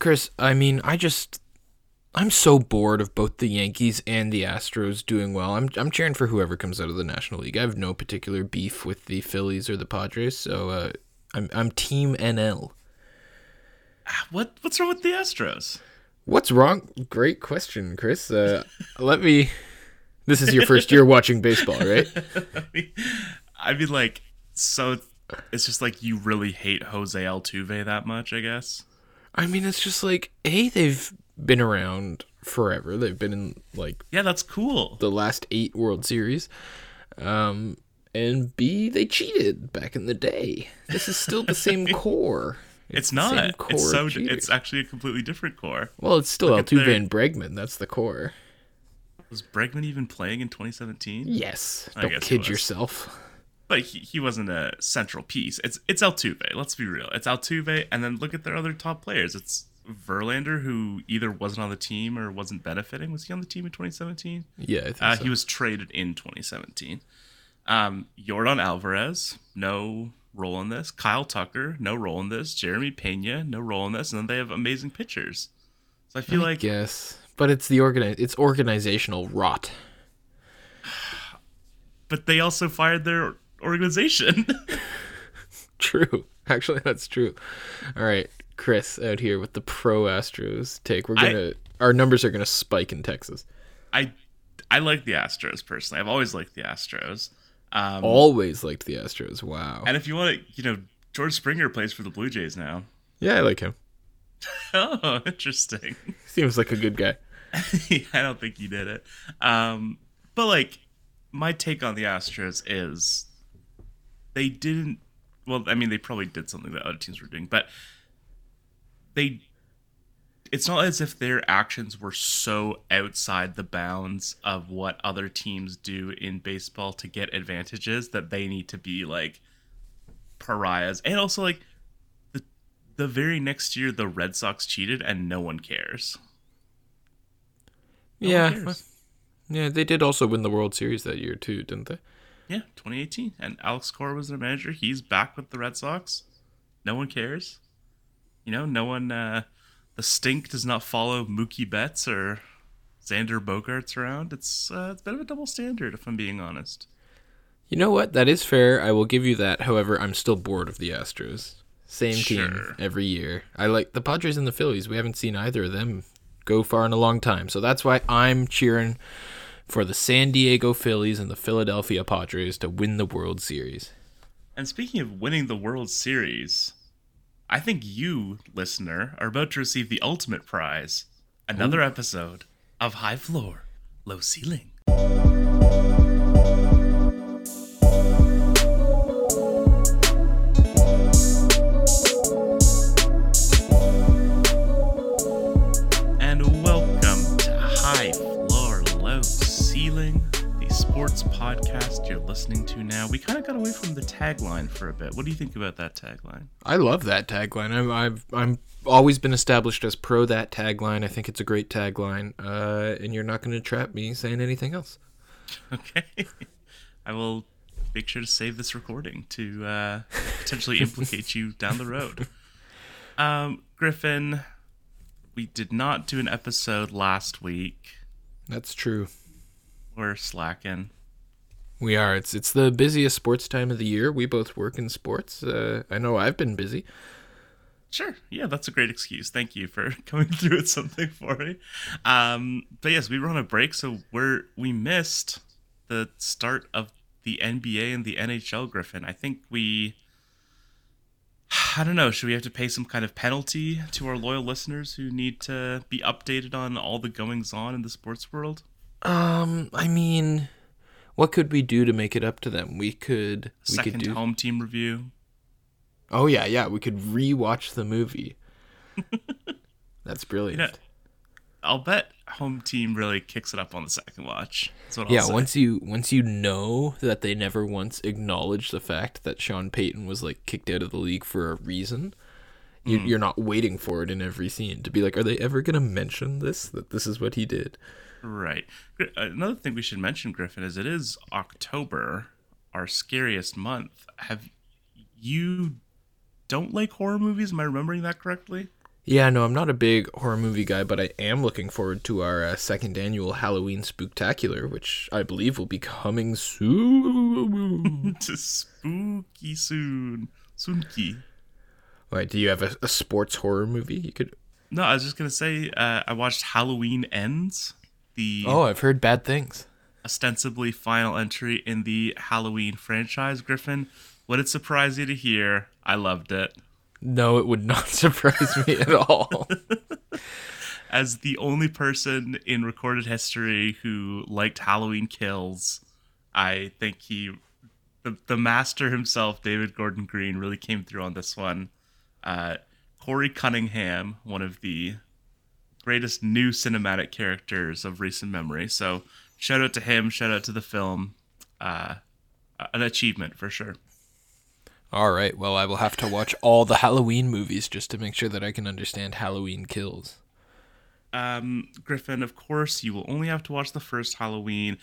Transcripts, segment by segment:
Chris, I mean, I just I'm so bored of both the Yankees and the Astros doing well. I'm I'm cheering for whoever comes out of the National League. I have no particular beef with the Phillies or the Padres, so uh, I'm I'm Team NL. What what's wrong with the Astros? What's wrong? Great question, Chris. Uh, let me. This is your first year watching baseball, right? I mean, I mean, like, so it's just like you really hate Jose Altuve that much, I guess. I mean, it's just like a they've been around forever. They've been in like Yeah, that's cool. the last eight World Series. Um, and B, they cheated back in the day. This is still the same core. It's, same not. core It's so. cheating. It's actually a completely different core. well, it's still Look Altuve their- and Bregman. That's the core. Was Bregman even playing in 2017? Yes. I Don't kid yourself. But he, he wasn't a central piece. It's it's Altuve. Let's be real. It's Altuve, and then look at their other top players. It's Verlander, who either wasn't on the team or wasn't benefiting. Was he on the team in 2017? Yeah, I think Uh, so. He was traded in 2017. Um, Jordan Alvarez, no role in this. Kyle Tucker, no role in this. Jeremy Pena, no role in this. And then they have amazing pitchers. So I feel I like yes, but it's the organi- It's organizational rot. but they also fired their organization. True. Actually, that's true. All right, Chris out here with the pro Astros take. We're gonna our numbers are gonna spike in Texas. I I like the Astros personally. I've always liked the Astros. Um, Always liked the Astros. Wow. and if you want to, you know, George Springer plays for the Blue Jays now. Yeah, I like him. Oh, interesting. Seems like a good guy. I don't think he did it. Um, but like, my take on the Astros is they didn't. Well, I mean, they probably did something that other teams were doing, but they. It's not as if their actions were so outside the bounds of what other teams do in baseball to get advantages that they need to be like pariahs. And also, like, the the very next year, the Red Sox cheated, and no one cares. No one yeah. cares. Yeah, they did also win the World Series that year too, didn't they? Yeah, 2018. And Alex Cora was their manager. He's back with the Red Sox. No one cares. You know, no one. Uh, the stink does not follow Mookie Betts or Xander Bogaerts around. It's uh, it's a bit of a double standard, if I'm being honest. You know what? That is fair. I will give you that. However, I'm still bored of the Astros. Same team every year. I like the Padres and the Phillies. We haven't seen either of them go far in a long time. So that's why I'm cheering for the San Diego Phillies and the Philadelphia Padres to win the World Series. And speaking of winning the World Series, I think you, listener, are about to receive the ultimate prize another episode of High Floor, Low Ceiling. Now. We kind of got away from the tagline for a bit. What do you think about that tagline? I love that tagline. I'm I've I'm always been established as pro that tagline. I think it's a great tagline. Uh, and you're not going to trap me saying anything else. Okay. I will make sure to save this recording to uh, potentially implicate you down the road. Um, Griffin, we did not do an episode last week. That's true. We're slacking. We are. It's it's the busiest sports time of the year. We both work in sports. Uh, I know I've been busy. Sure. Yeah, that's a great excuse. Thank you for coming through with something for me. Um, but yes, we were on a break, so we're we missed the start of the NBA and the NHL. Griffin, I think we. I don't know. Should we have to pay some kind of penalty to our loyal listeners who need to be updated on all the goings on in the sports world? Um, I mean, what could we do to make it up to them? We could we Second could do. home team review. Oh yeah, yeah. We could rewatch the movie. That's brilliant. know, I'll bet home team really kicks it up on the second watch. That's what I'll yeah, say. once you once you know that they never once acknowledged the fact that Sean Payton was like kicked out of the league for a reason, you, Hmm. you're not waiting for it in every scene to be like, are they ever gonna mention this that this is what he did? Right. Another thing we should mention, Griffin, is it is October, our scariest month. Have you don't like horror movies? Am I remembering that correctly? Yeah, no, I'm not a big horror movie guy, but I am looking forward to our uh, second annual Halloween Spooktacular, which I believe will be coming soon. to spooky soon. Soonky. Wait, do you have a, a sports horror movie you could? No, I was just gonna say uh, I watched Halloween Ends, the Oh, I've heard bad things. ostensibly final entry in the Halloween franchise. Griffin, would it surprise you to hear I loved it? No, it would not surprise me at all. As the only person in recorded history who liked Halloween Kills, I think he, the, the master himself, David Gordon Green, really came through on this one. Uh, Corey Cunningham, one of the greatest new cinematic characters of recent memory. So shout out to him, shout out to the film. Uh, an achievement for sure. all right, well, I will have to watch all the Halloween movies just to make sure that I can understand Halloween kills. um, Griffin, of course, you will only have to watch the first Halloween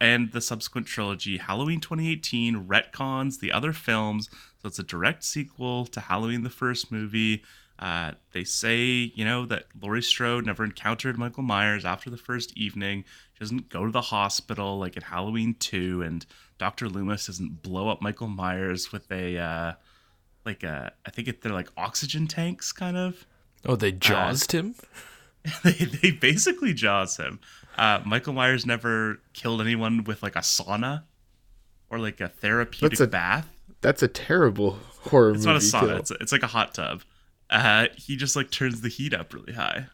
and the subsequent trilogy. Halloween 2018 retcons the other films, so it's a direct sequel to Halloween, the first movie. Uh, they say, you know, that Laurie Strode never encountered Michael Myers after the first evening. She doesn't go to the hospital like in Halloween 2, and Dr. Loomis doesn't blow up Michael Myers with a, uh, like a, I think it, they're like oxygen tanks, kind of Oh, they jawsed him? they, they basically jaws him. Uh, Michael Myers never killed anyone with like a sauna or like a therapeutic That's a bath. That's a terrible horror It's movie. not a sauna. kill. It's, it's like a hot tub. Uh, he just like turns the heat up really high.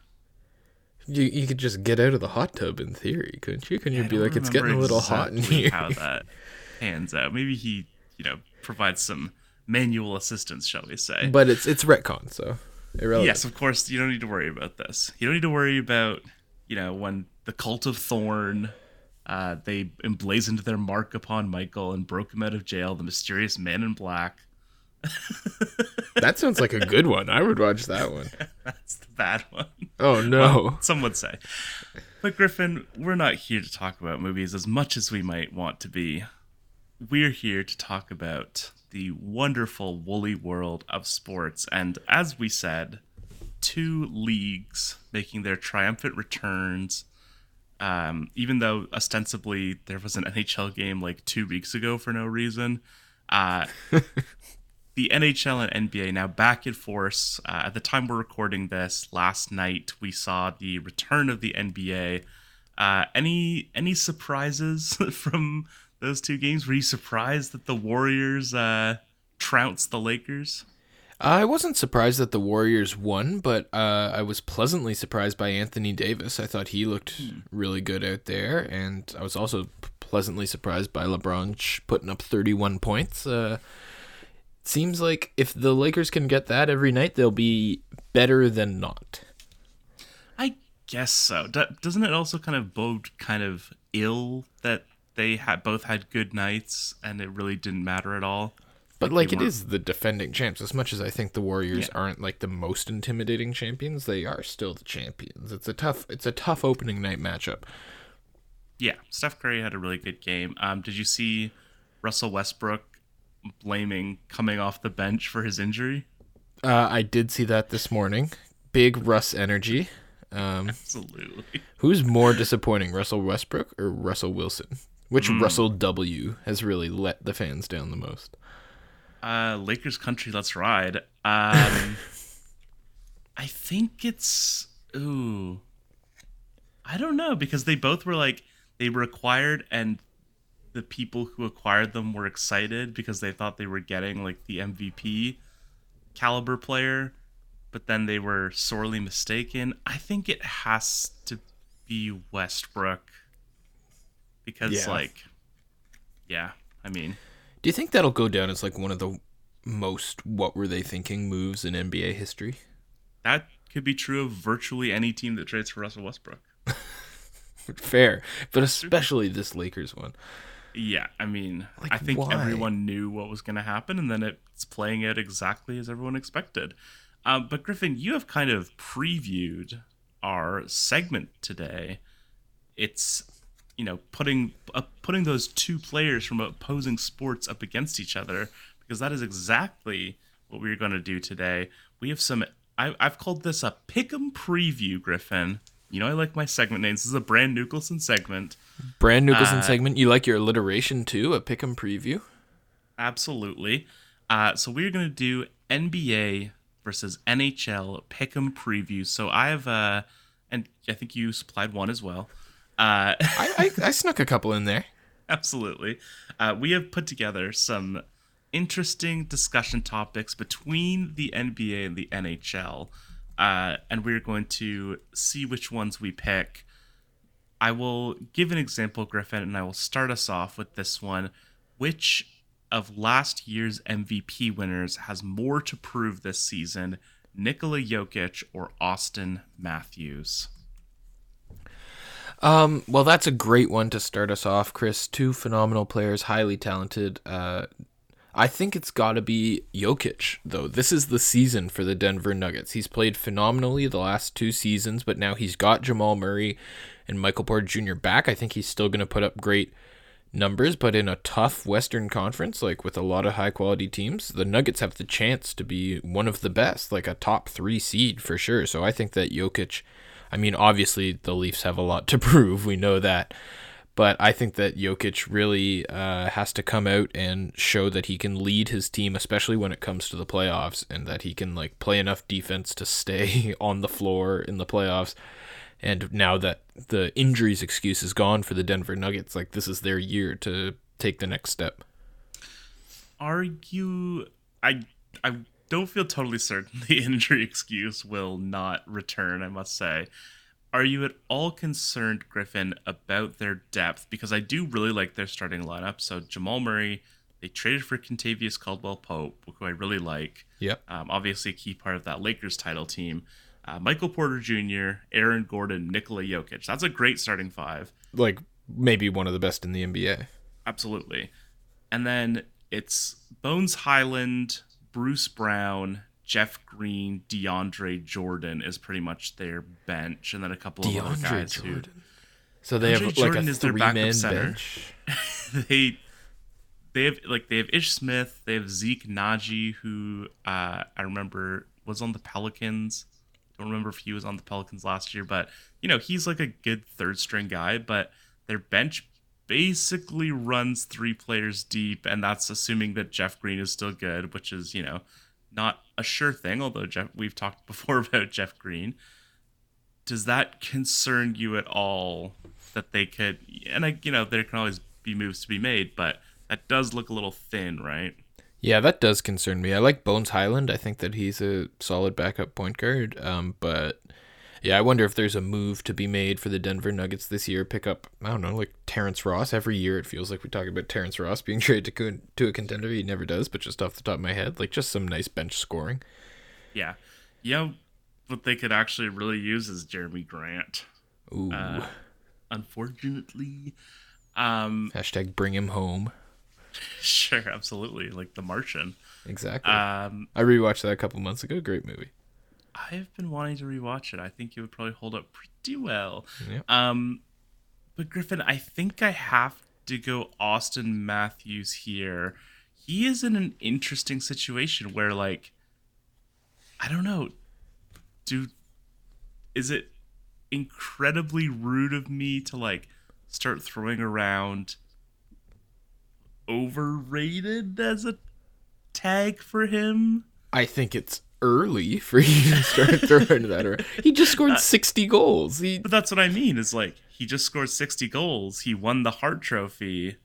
You, you could just get out of the hot tub in theory, couldn't you? Couldn't you be like, it's getting a little hot in exactly here? How that pans out? Maybe he, you know, provides some manual assistance, shall we say? But it's it's retcon, so irrelevant. Yes, of course. You don't need to worry about this. You don't need to worry about, you know, when the cult of Thorn, uh, they emblazoned their mark upon Michael and broke him out of jail. The mysterious man in black. That sounds like a good one. I would watch that one. That's the bad one. Oh no. Some would say. But Griffin, we're not here to talk about movies as much as we might want to be. We're here to talk about the wonderful woolly world of sports. And as we said, two leagues making their triumphant returns. Um, even though ostensibly there was an NHL game like two weeks ago for no reason. Uh, the NHL and NBA now back in force. Uh, at the time we're recording this, last night we saw the return of the NBA. Uh, any any surprises from those two games? Were you surprised that the Warriors uh, trounced the Lakers? I wasn't surprised that the Warriors won, but uh, I was pleasantly surprised by Anthony Davis. I thought he looked really good out there, and I was also pleasantly surprised by LeBron putting up 31 points. Uh, seems like if the Lakers can get that every night, they'll be better than not. I guess so. Do- doesn't it also kind of bode kind of ill that they had both had good nights and it really didn't matter at all? But Like like it is the defending champs. As much as I think the Warriors Yeah. aren't like the most intimidating champions, they are still the champions. It's a tough it's a tough opening night matchup. Yeah, Steph Curry had a really good game. Um, did you see Russell Westbrook blaming coming off the bench for his injury? Uh, I did see that this morning. Big Russ energy. Um, Absolutely. who's more disappointing, Russell Westbrook or Russell Wilson? Which Russell W has really let the fans down the most? Uh, Lakers country, let's ride. Um, I think it's ooh. I don't know because they both were like they required and the people who acquired them were excited because they thought they were getting like the MVP caliber player, but then they were sorely mistaken. I think it has to be Westbrook because Yeah. like yeah, I mean Do you think that'll go down as like one of the most what were they thinking moves in NBA history? that could be true of virtually any team that trades for Russell Westbrook. Fair, but especially this Lakers one. Yeah, I mean, Like, I think why? everyone knew what was going to happen, and then it's playing out exactly as everyone expected. Um, but Griffin, you have kind of previewed our segment today. It's you know putting uh, putting those two players from opposing sports up against each other because that is exactly what we're going to do today. We have some I, I've called this a pick'em preview, Griffin. You know, I like my segment names. This is a Brand Nicholson segment. Brand Nicholson uh, segment. You like your alliteration too? A pick'em preview. Absolutely. Uh, so we're gonna do NBA versus NHL pick'em preview. So I have, uh, and I think you supplied one as well. Uh, I, I, I snuck a couple in there. Absolutely. Uh, we have put together some interesting discussion topics between the NBA and the NHL, uh, and we're going to see which ones we pick. I will give an example, Griffin, and I will start us off with this one. Which of last year's MVP winners has more to prove this season, Nikola Jokic or Auston Matthews? Um, well, that's a great one to start us off, Chris. Two phenomenal players, highly talented. Uh, I think it's got to be Jokic, though. This is the season for the Denver Nuggets. He's played phenomenally the last two seasons, but now he's got Jamal Murray and Michael Porter Jr. back. I think he's still going to put up great numbers, but in a tough Western Conference, like with a lot of high quality teams, the Nuggets have the chance to be one of the best, like a top three seed for sure. So I think that Jokic, I mean, obviously the Leafs have a lot to prove. We know that. But I think that Jokic really uh, has to come out and show that he can lead his team, especially when it comes to the playoffs, and that he can like play enough defense to stay on the floor in the playoffs and now that the injuries excuse is gone for the Denver Nuggets, like this is their year to take the next step. Are you? I I don't feel totally certain the injury excuse will not return. I must say. Are you at all concerned, Griffin, about their depth? Because I do really like their starting lineup. So Jamal Murray, they traded for Kentavious Caldwell Pope, who I really like. Yep. Um, obviously, a key part of that Lakers title team uh, Michael Porter Jr., Aaron Gordon, Nikola Jokic. That's a great starting five. Like maybe one of the best in the NBA. Absolutely. And then it's Bones Hyland, Bruce Brown, Jeff Green, DeAndre Jordan is pretty much their bench, and then a couple of DeAndre other guys Jordan. who. So they DeAndre have Jordan like a three-man bench. they they have like they have Ish Smith, they have Zeke Nnaji, who uh, I remember was on the Pelicans don't remember if he was on the Pelicans last year, but you know, he's like a good third string guy, but their bench basically runs three players deep, and that's assuming that Jeff Green is still good, which is, you know, not a sure thing, although Jeff we've talked before about Jeff Green. Does that concern you at all that they could and I you know, there can always be moves to be made, but that does look a little thin, right? Yeah, that does concern me. I like Bones Hyland. I think that he's a solid backup point guard. Um, but yeah, I wonder if there's a move to be made for the Denver Nuggets this year. Pick up, I don't know, like Terrence Ross. Every year it feels like we talk about Terrence Ross being traded to to a contender. He never does, but just off the top of my head, like just some nice bench scoring. Yeah, yeah. What they could actually really use is Jerami Grant. Ooh. Uh, unfortunately. Um, Hashtag bring him home. Sure, absolutely. Like The Martian. Exactly. Um, I rewatched that a couple months ago. Great movie. I have been wanting to rewatch it. I think it would probably hold up pretty well. Yep. Um, but Griffin, I think I have to go Auston Matthews here. He is in an interesting situation where, like, I don't know, do is it incredibly rude of me to like start throwing around overrated as a tag for him. I think it's early for you to start throwing that around. He just scored uh, 60 goals. He... But that's what I mean is like he just scored 60 goals. He won the Hart Trophy.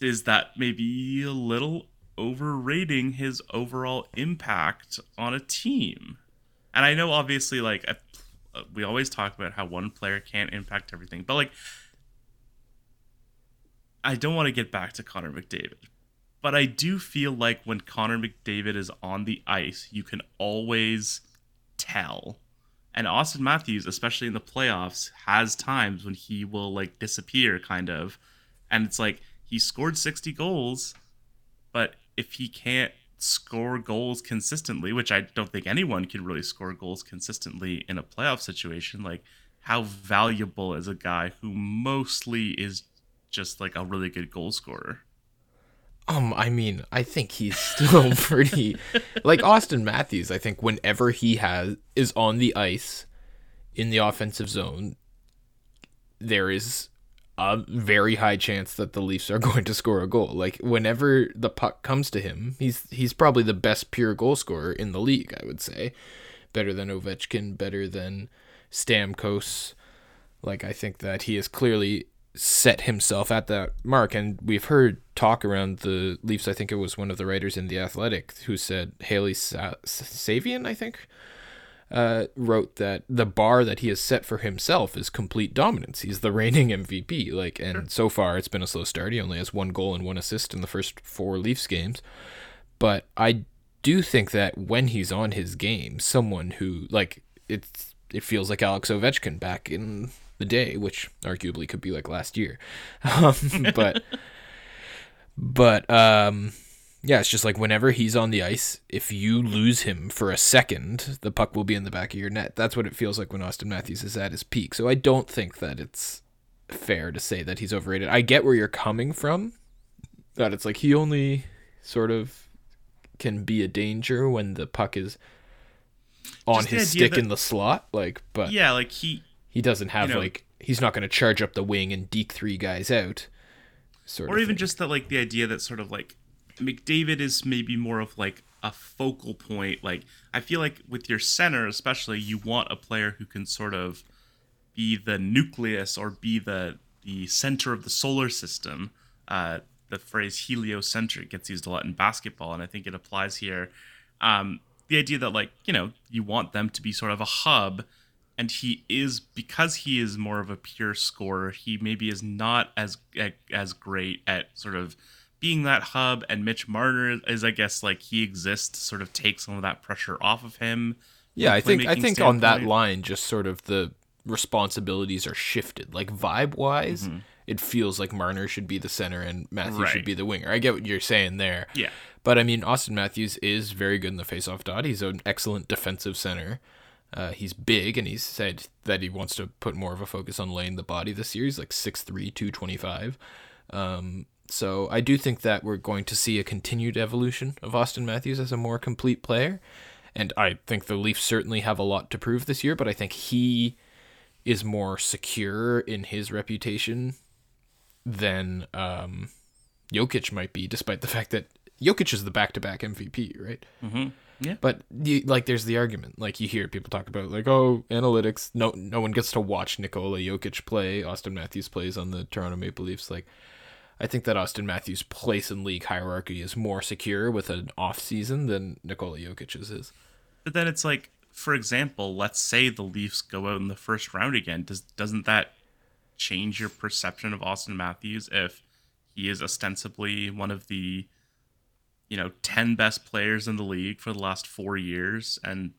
Is that maybe a little overrating his overall impact on a team? And I know obviously like uh, we always talk about how one player can't impact everything, but like I don't want to get back to Connor McDavid, but I do feel like when Connor McDavid is on the ice, you can always tell. And Auston Matthews, especially in the playoffs, has times when he will like disappear, kind of. And it's like he scored 60 goals, but if he can't score goals consistently, which I don't think anyone can really score goals consistently in a playoff situation, like how valuable is a guy who mostly is just like a really good goal scorer. Um, I mean, I think he's still pretty like Auston Matthews. I think whenever he has is on the ice in the offensive zone, there is a very high chance that the Leafs are going to score a goal. Like whenever the puck comes to him, he's he's probably the best pure goal scorer in the league, I would say. Better than Ovechkin, better than Stamkos. Like I think that he is clearly set himself at that mark and we've heard talk around the Leafs I think it was one of the writers in the Athletic who said Hailey Sa- Salvian I think uh, wrote that the bar that he has set for himself is complete dominance. He's the reigning MVP. Like, and sure. so far it's been a slow start. He only has one goal and one assist in the first four Leafs games. But I do think that when he's on his game, someone who like it's it feels like Alex Ovechkin back in the day, which arguably could be like last year. Um, but but um yeah, it's just like whenever he's on the ice, if you lose him for a second, the puck will be in the back of your net. That's what it feels like when Auston Matthews is at his peak. So I don't think that it's fair to say that he's overrated. I get where you're coming from. That it's like he only sort of can be a danger when the puck is on his stick that, in the slot. Like, but yeah, like he he doesn't have you know, like he's not going to charge up the wing and deke three guys out. Sort or even thing. just that like the idea that sort of like McDavid is maybe more of like a focal point. Like I feel like with your center, especially, you want a player who can sort of be the nucleus or be the the center of the solar system. Uh, the phrase heliocentric gets used a lot in basketball, and I think it applies here. Um, the idea that like you know you want them to be sort of a hub and he is because he is more of a pure scorer he maybe is not as as great at sort of being that hub and Mitch Marner is I guess like he exists to sort of take some of that pressure off of him. Yeah, I think I think on that line just sort of the responsibilities are shifted. Like vibe wise, mm-hmm. it feels like Marner should be the center and Matthews right. should be the winger. I get what you're saying there. Yeah. But I mean Auston Matthews is very good in the faceoff dot. He's an excellent defensive center. Uh, he's big and he's said that he wants to put more of a focus on laying the body this year. He's like 6'3, 225. Um, so I do think that we're going to see a continued evolution of Auston Matthews as a more complete player. And I think the Leafs certainly have a lot to prove this year, but I think he is more secure in his reputation than um, Jokic might be, despite the fact that Jokic is the back-to-back MVP, right? Mm-hmm. Yeah. But you, like, there's the argument. Like you hear people talk about, like, oh, analytics. No, no one gets to watch Nikola Jokic play. Auston Matthews plays on the Toronto Maple Leafs. Like, I think that Auston Matthews' place in league hierarchy is more secure with an off season than Nikola Jokic's is. But then it's like, for example, let's say the Leafs go out in the first round again. Does doesn't that change your perception of Auston Matthews if he is ostensibly one of the you know 10 best players in the league for the last 4 years and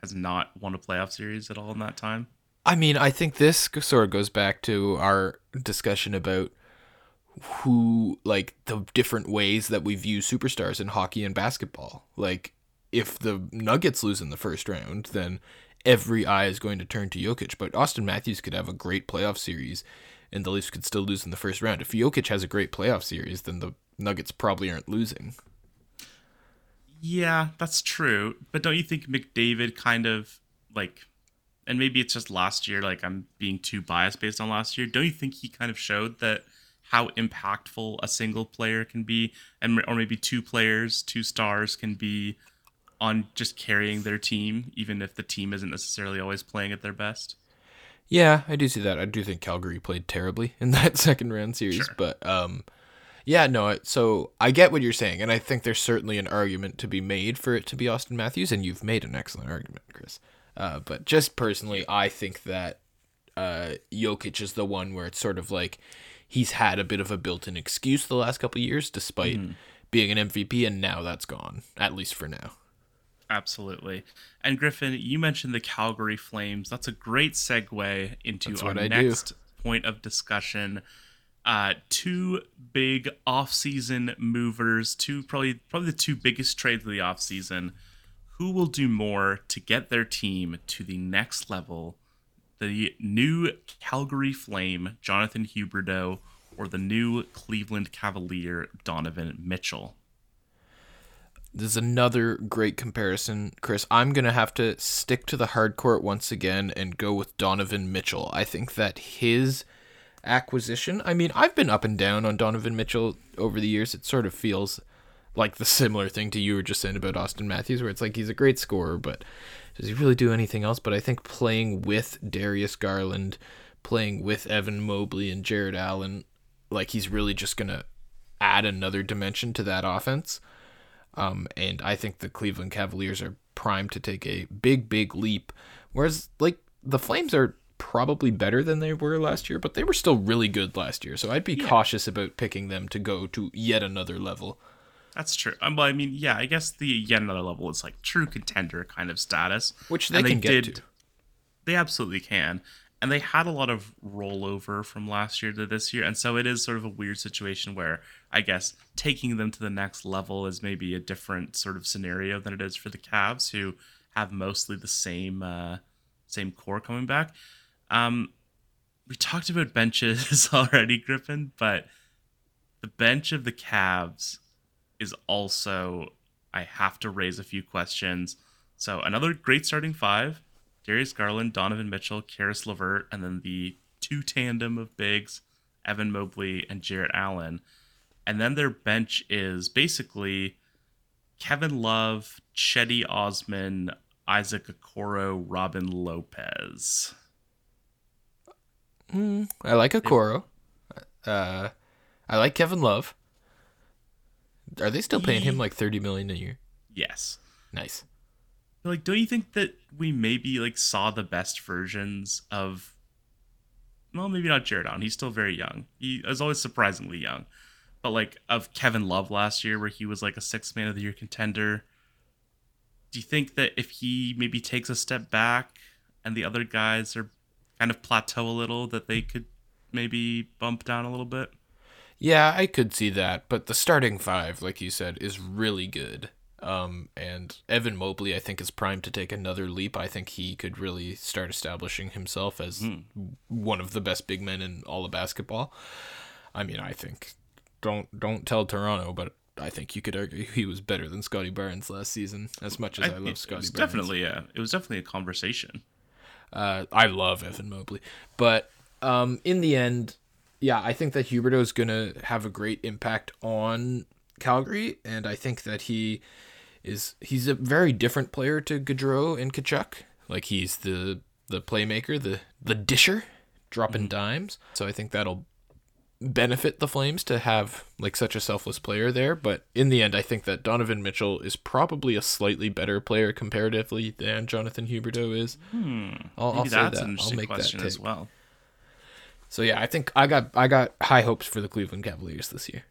has not won a playoff series at all in that time? I mean, I think this sort of goes back to our discussion about who like the different ways that we view superstars in hockey and basketball. Like if the Nuggets lose in the first round, then every eye is going to turn to Jokic. But Auston Matthews could have a great playoff series and the Leafs could still lose in the first round. If Jokic has a great playoff series, then the Nuggets probably aren't losing. Yeah, that's true. But don't you think McDavid kind of like and maybe it's just last year, like I'm being too biased based on last year. Don't you think he kind of showed that how impactful a single player can be, and or maybe two players, two stars can be on just carrying their team, even if the team isn't necessarily always playing at their best. Yeah, I do see that. I do think Calgary played terribly in that second round series, sure. but um, yeah, no. So I get what you're saying, and I think there's certainly an argument to be made for it to be Auston Matthews, and you've made an excellent argument, Chris. Uh, but just personally, I think that uh, Jokic is the one where it's sort of like he's had a bit of a built-in excuse the last couple years, despite mm. being an MVP, and now that's gone, at least for now. Absolutely. And Griffin, you mentioned the Calgary Flames. That's a great segue into that's our next do. point of discussion. Uh, two big off-season movers, two probably probably the two biggest trades of the off-season. Who will do more to get their team to the next level the new Calgary Flame, Jonathan Huberdeau, or the new Cleveland Cavalier Donovan Mitchell? This is another great comparison, Chris. I'm going to have to stick to the hard court once again and go with Donovan Mitchell. I think that his acquisition, I mean, I've been up and down on Donovan Mitchell over the years. It sort of feels like the similar thing to you were just saying about Auston Matthews, where it's like he's a great scorer, but does he really do anything else? But I think playing with Darius Garland, playing with Evan Mobley and Jarrett Allen, like he's really just going to add another dimension to that offense. Um, and I think the Cleveland Cavaliers are primed to take a big, big leap. Whereas, like, the Flames are probably better than they were last year, but they were still really good last year. So I'd be yeah. cautious about picking them to go to yet another level. That's true. Um, well, I mean, yeah, I guess the yet another level is like true contender kind of status, which they, they can did, get to. They absolutely can, and they had a lot of rollover from last year to this year, and so it is sort of a weird situation where I guess taking them to the next level is maybe a different sort of scenario than it is for the Cavs, who have mostly the same uh, same core coming back. Um, we talked about benches already, Griffin, but the bench of the Cavs is also I have to raise a few questions. So another great starting five: Darius Garland, Donovan Mitchell, Caris LeVert, and then the two tandem of bigs, Evan Mobley and Jarrett Allen. And then their bench is basically Kevin Love, Cedi Osman, Isaac Okoro, Robin Lopez. Mm, I like Okoro. Uh, I like Kevin Love. Are they still paying him like thirty million a year? Yes. Nice. Like, don't you think that we maybe like saw the best versions of? Well, maybe not Jarrett Allen. He's still very young. He is always surprisingly young, but like of Kevin Love last year, where he was like a six man of the year contender. Do you think that if he maybe takes a step back and the other guys are kind of plateau a little, that they could maybe bump down a little bit? Yeah, I could see that, but the starting five, like you said, is really good. Um, and Evan Mobley, I think, is primed to take another leap. I think he could really start establishing himself as mm. one of the best big men in all of basketball. I mean, I think don't don't tell Toronto, but I think you could argue he was better than Scottie Barnes last season. As much as I, I love Scottie Barnes, definitely, yeah, it was definitely a conversation. Uh, I love Evan Mobley, but um, in the end, yeah, I think that Huberdeau is going to have a great impact on Calgary, and I think that he is he's a very different player to Gaudreau and Tkachuk. Like he's the the playmaker, the the disher, dropping mm-hmm. dimes. So I think that'll benefit the Flames to have like such a selfless player there. But in the end, I think that Donovan Mitchell is probably a slightly better player comparatively than Jonathan Huberdeau is. Hmm. I'll, I'll say that. I'll make that take. as well. So yeah, I think I got I got high hopes for the Cleveland Cavaliers this year.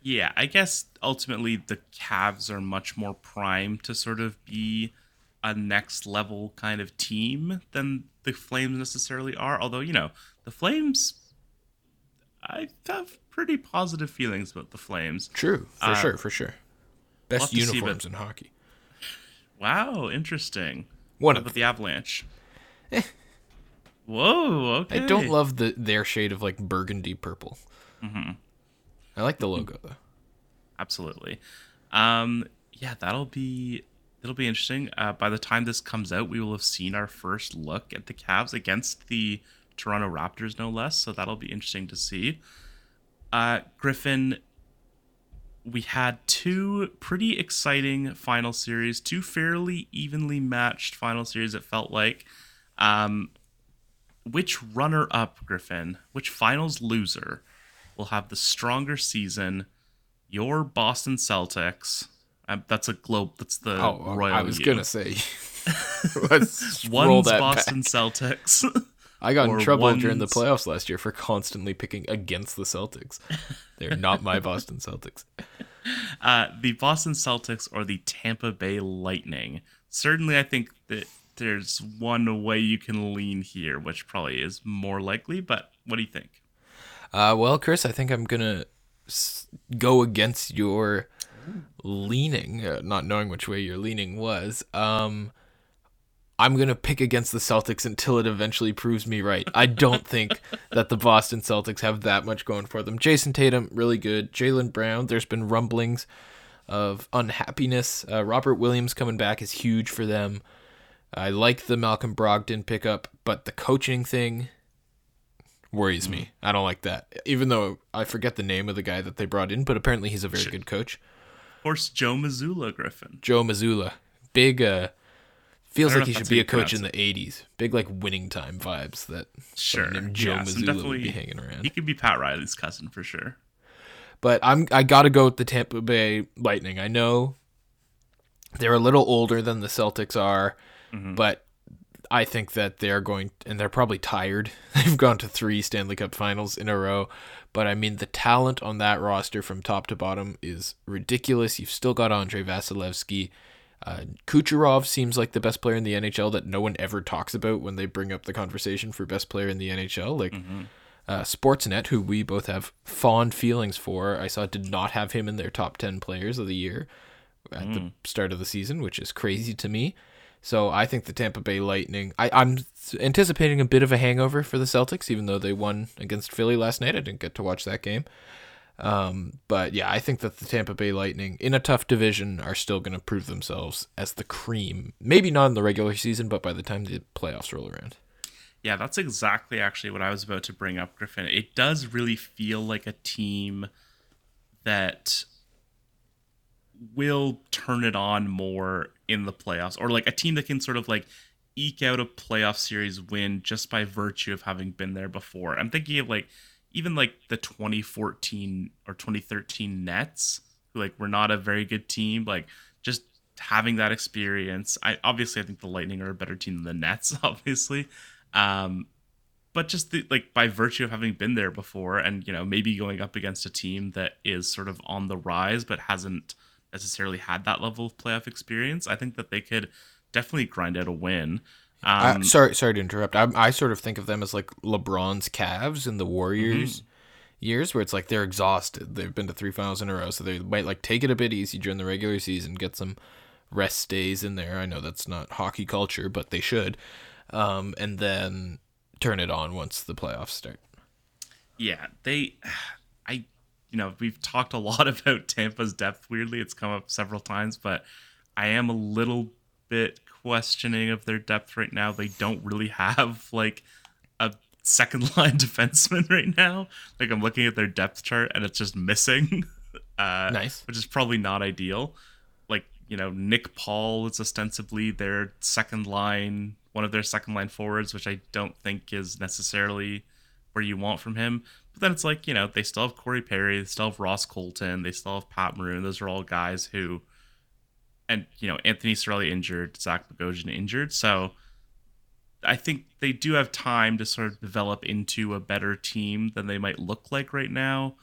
Yeah, I guess ultimately the Cavs are much more primed to sort of be a next level kind of team than the Flames necessarily are. Although, you know, the Flames I have pretty positive feelings about the Flames. True, for uh, sure, for sure. Best uniforms in hockey. Wow, interesting. What about the Avalanche. Eh, Whoa, okay. I don't love the their shade of like burgundy purple. Mm-hmm. I like the logo though. Absolutely. Um, yeah, that'll be it'll be interesting. Uh, by the time this comes out, we will have seen our first look at the Cavs against the Toronto Raptors, no less. So that'll be interesting to see. Uh, Griffin, we had two pretty exciting final series, two fairly evenly matched final series. It felt like. Um, which runner up, Griffin, which finals loser will have the stronger season? Your Boston Celtics. Um, that's a globe. That's the oh, royal. I was U. gonna say. Let's one's Boston back. Celtics. I got in trouble one's... during the playoffs last year for constantly picking against the Celtics. They're not my Boston Celtics. Uh, the Boston Celtics or the Tampa Bay Lightning. Certainly, I think that there's one way you can lean here, which probably is more likely. But what do you think? Uh, well, Chris, I think I'm gonna go against your leaning, uh, not knowing which way your leaning was. Um, I'm going to pick against the Celtics until it eventually proves me right. I don't think that the Boston Celtics have that much going for them. Jayson Tatum, really good. Jaylen Brown, there's been rumblings of unhappiness. Uh, Robert Williams coming back is huge for them. I like the Malcolm Brogdon pickup, but the coaching thing worries mm. me. I don't like that. Even though I forget the name of the guy that they brought in, but apparently he's a very good coach. Of course, Joe Mazzulla, Griffin. Joe Mazzulla. Big uh feels like he should be a coach in the 80s. Big like winning time vibes that sure. Joe yeah, Mazzulla would be hanging around. He could be Pat Riley's cousin for sure. But I'm I got to go with the Tampa Bay Lightning. I know they're a little older than the Celtics are, mm-hmm. but I think that they're going, and they're probably tired. They've gone to three Stanley Cup finals in a row. But I mean, the talent on that roster from top to bottom is ridiculous. You've still got Andrei Vasilevskiy. Uh, Kucherov seems like the best player in the NHL that no one ever talks about when they bring up the conversation for best player in the NHL. Like mm-hmm. uh, Sportsnet, who we both have fond feelings for, I saw did not have him in their top 10 players of the year at mm. the start of the season, which is crazy to me. So I think the Tampa Bay Lightning. I, I'm anticipating a bit of a hangover for the Celtics, even though they won against Philly last night. I didn't get to watch that game. Um, but yeah, I think that the Tampa Bay Lightning, in a tough division, are still going to prove themselves as the cream. Maybe not in the regular season, but by the time the playoffs roll around. Yeah, that's exactly actually what I was about to bring up, Griffin. It does really feel like a team that will turn it on more in the playoffs or like a team that can sort of like eke out a playoff series win just by virtue of having been there before. I'm thinking of like even like the 2014 or 2013 Nets, who like were not a very good team, like just having that experience. I obviously I think the Lightning are a better team than the Nets, obviously. Um, but just the, like by virtue of having been there before and you know maybe going up against a team that is sort of on the rise but hasn't necessarily had that level of playoff experience, I think that they could definitely grind out a win. Um, uh, sorry, sorry to interrupt. I, I sort of think of them as like LeBron's Cavs in the Warriors mm-hmm. years, where it's like they're exhausted. They've been to three finals in a row, so they might like take it a bit easy during the regular season, get some rest days in there. I know that's not hockey culture, but they should, um, and then turn it on once the playoffs start. Yeah, they. I you know, we've talked a lot about Tampa's depth. Weirdly, it's come up several times, but I am a little bit questioning of their depth right now. They don't really have like a second line defenseman right now. Like I'm looking at their depth chart and it's just missing. Uh, nice, which is probably not ideal. Like you know, Nick Paul is ostensibly their second line, one of their second line forwards, which I don't think is necessarily where you want from him. But then it's like, you know, they still have Corey Perry, they still have Ross Colton, they still have Pat Maroon. Those are all guys who, and, you know, Anthony Cirelli injured, Zach Bogosian injured. So I think they do have time to sort of develop into a better team than they might look like right now.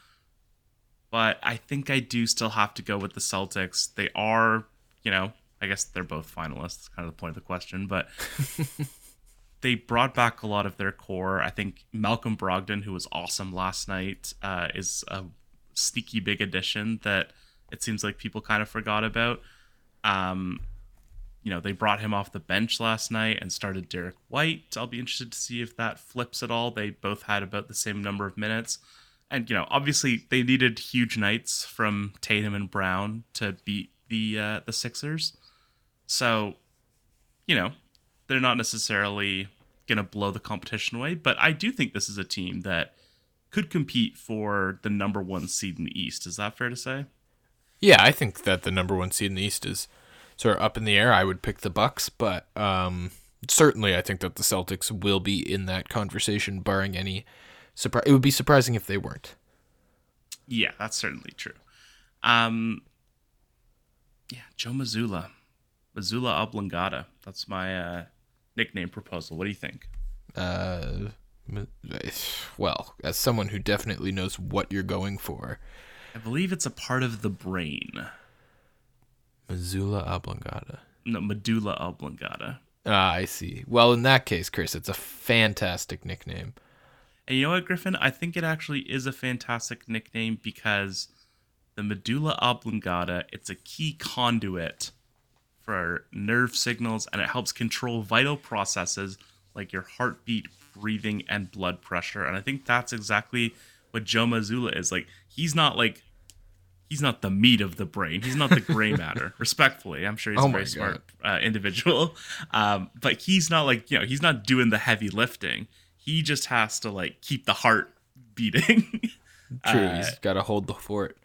But I think I do still have to go with the Celtics. They are, you know, I guess they're both finalists. kind of the point of the question, but they brought back a lot of their core. I think Malcolm Brogdon, who was awesome last night, uh, is a sneaky big addition that it seems like people kind of forgot about. Um, you know, they brought him off the bench last night and started Derrick White. I'll be interested to see if that flips at all. They both had about the same number of minutes. And, you know, obviously they needed huge nights from Tatum and Brown to beat the uh, the Sixers. So, you know, they're not necessarily going to blow the competition away. But I do think this is a team that could compete for the number one seed in the East. Is that fair to say? Yeah, I think that the number one seed in the East is sort of up in the air. I would pick the Bucks, but um, certainly I think that the Celtics will be in that conversation, barring any surprise. It would be surprising if they weren't. Yeah, that's certainly true. Um, yeah, Joe Mazzulla, Mazzulla Oblongata. That's my uh, nickname proposal. What do you think? Uh, well, as someone who definitely knows what you're going for, I believe it's a part of the brain. Missoula oblongata. No, medulla oblongata. Ah, I see. Well, in that case, Chris, it's a fantastic nickname. And you know what, Griffin? I think it actually is a fantastic nickname because the medulla oblongata, it's a key conduit for our nerve signals and it helps control vital processes like your heartbeat, breathing, and blood pressure. And I think that's exactly what Joe Mazzulla is. Like he's not like he's not the meat of the brain. He's not the gray matter. Respectfully, I'm sure he's Oh a very smart uh, individual. Um, but he's not like you know he's not doing the heavy lifting. He just has to like keep the heart beating. True, Uh, he's got to hold the fort.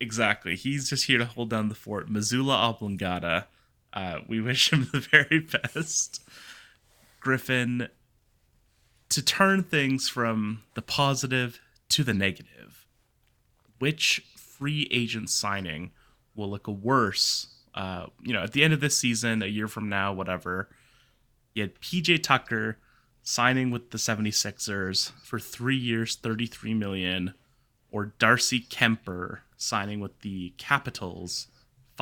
Exactly. He's just here to hold down the fort. Mazzulla Oblongata. Uh, we wish him the very best. Griffin, to turn things from the positive to the negative, which free agent signing will look worse? Uh, you know, at the end of this season, a year from now, whatever. You had PJ Tucker signing with the 76ers for three years, 33 million or Darcy Kuemper signing with the Capitals,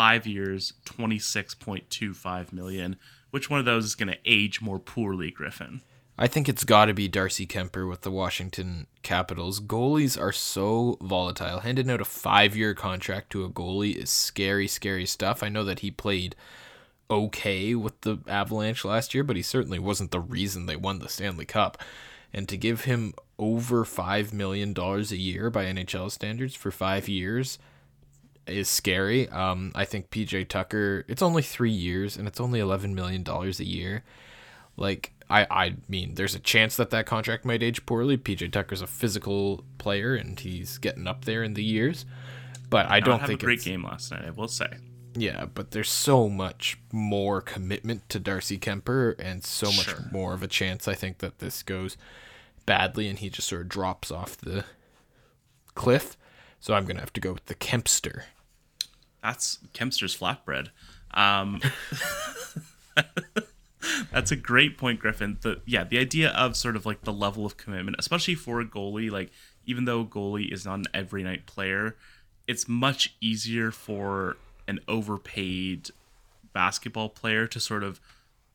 five years, twenty six point two five million. Which one of those is going to age more poorly, Griffin? I think it's got to be Darcy Kuemper with the Washington Capitals. Goalies are so volatile. Handing out a five year contract to a goalie is scary, scary stuff. I know that he played okay with the Avalanche last year, but he certainly wasn't the reason they won the Stanley Cup. And to give him over $5 million a year by NHL standards for five years is scary. Um, I think PJ Tucker, it's only three years and it's only $11 million a year. Like, I, I mean, there's a chance that that contract might age poorly. PJ Tucker's a physical player and he's getting up there in the years. But I don't have think a great it's, game last night. I will say. yeah, but there's so much more commitment to Darcy Kuemper and so much more of a chance I think that this goes badly and he just sort of drops off the cliff. So I'm going to have to go with the Kempster. That's Kempster's flatbread. Um, that's a great point, Griffin. The yeah, the idea of sort of like the level of commitment, especially for a goalie, like even though goalie is not an every night player, it's much easier for an overpaid basketball player to sort of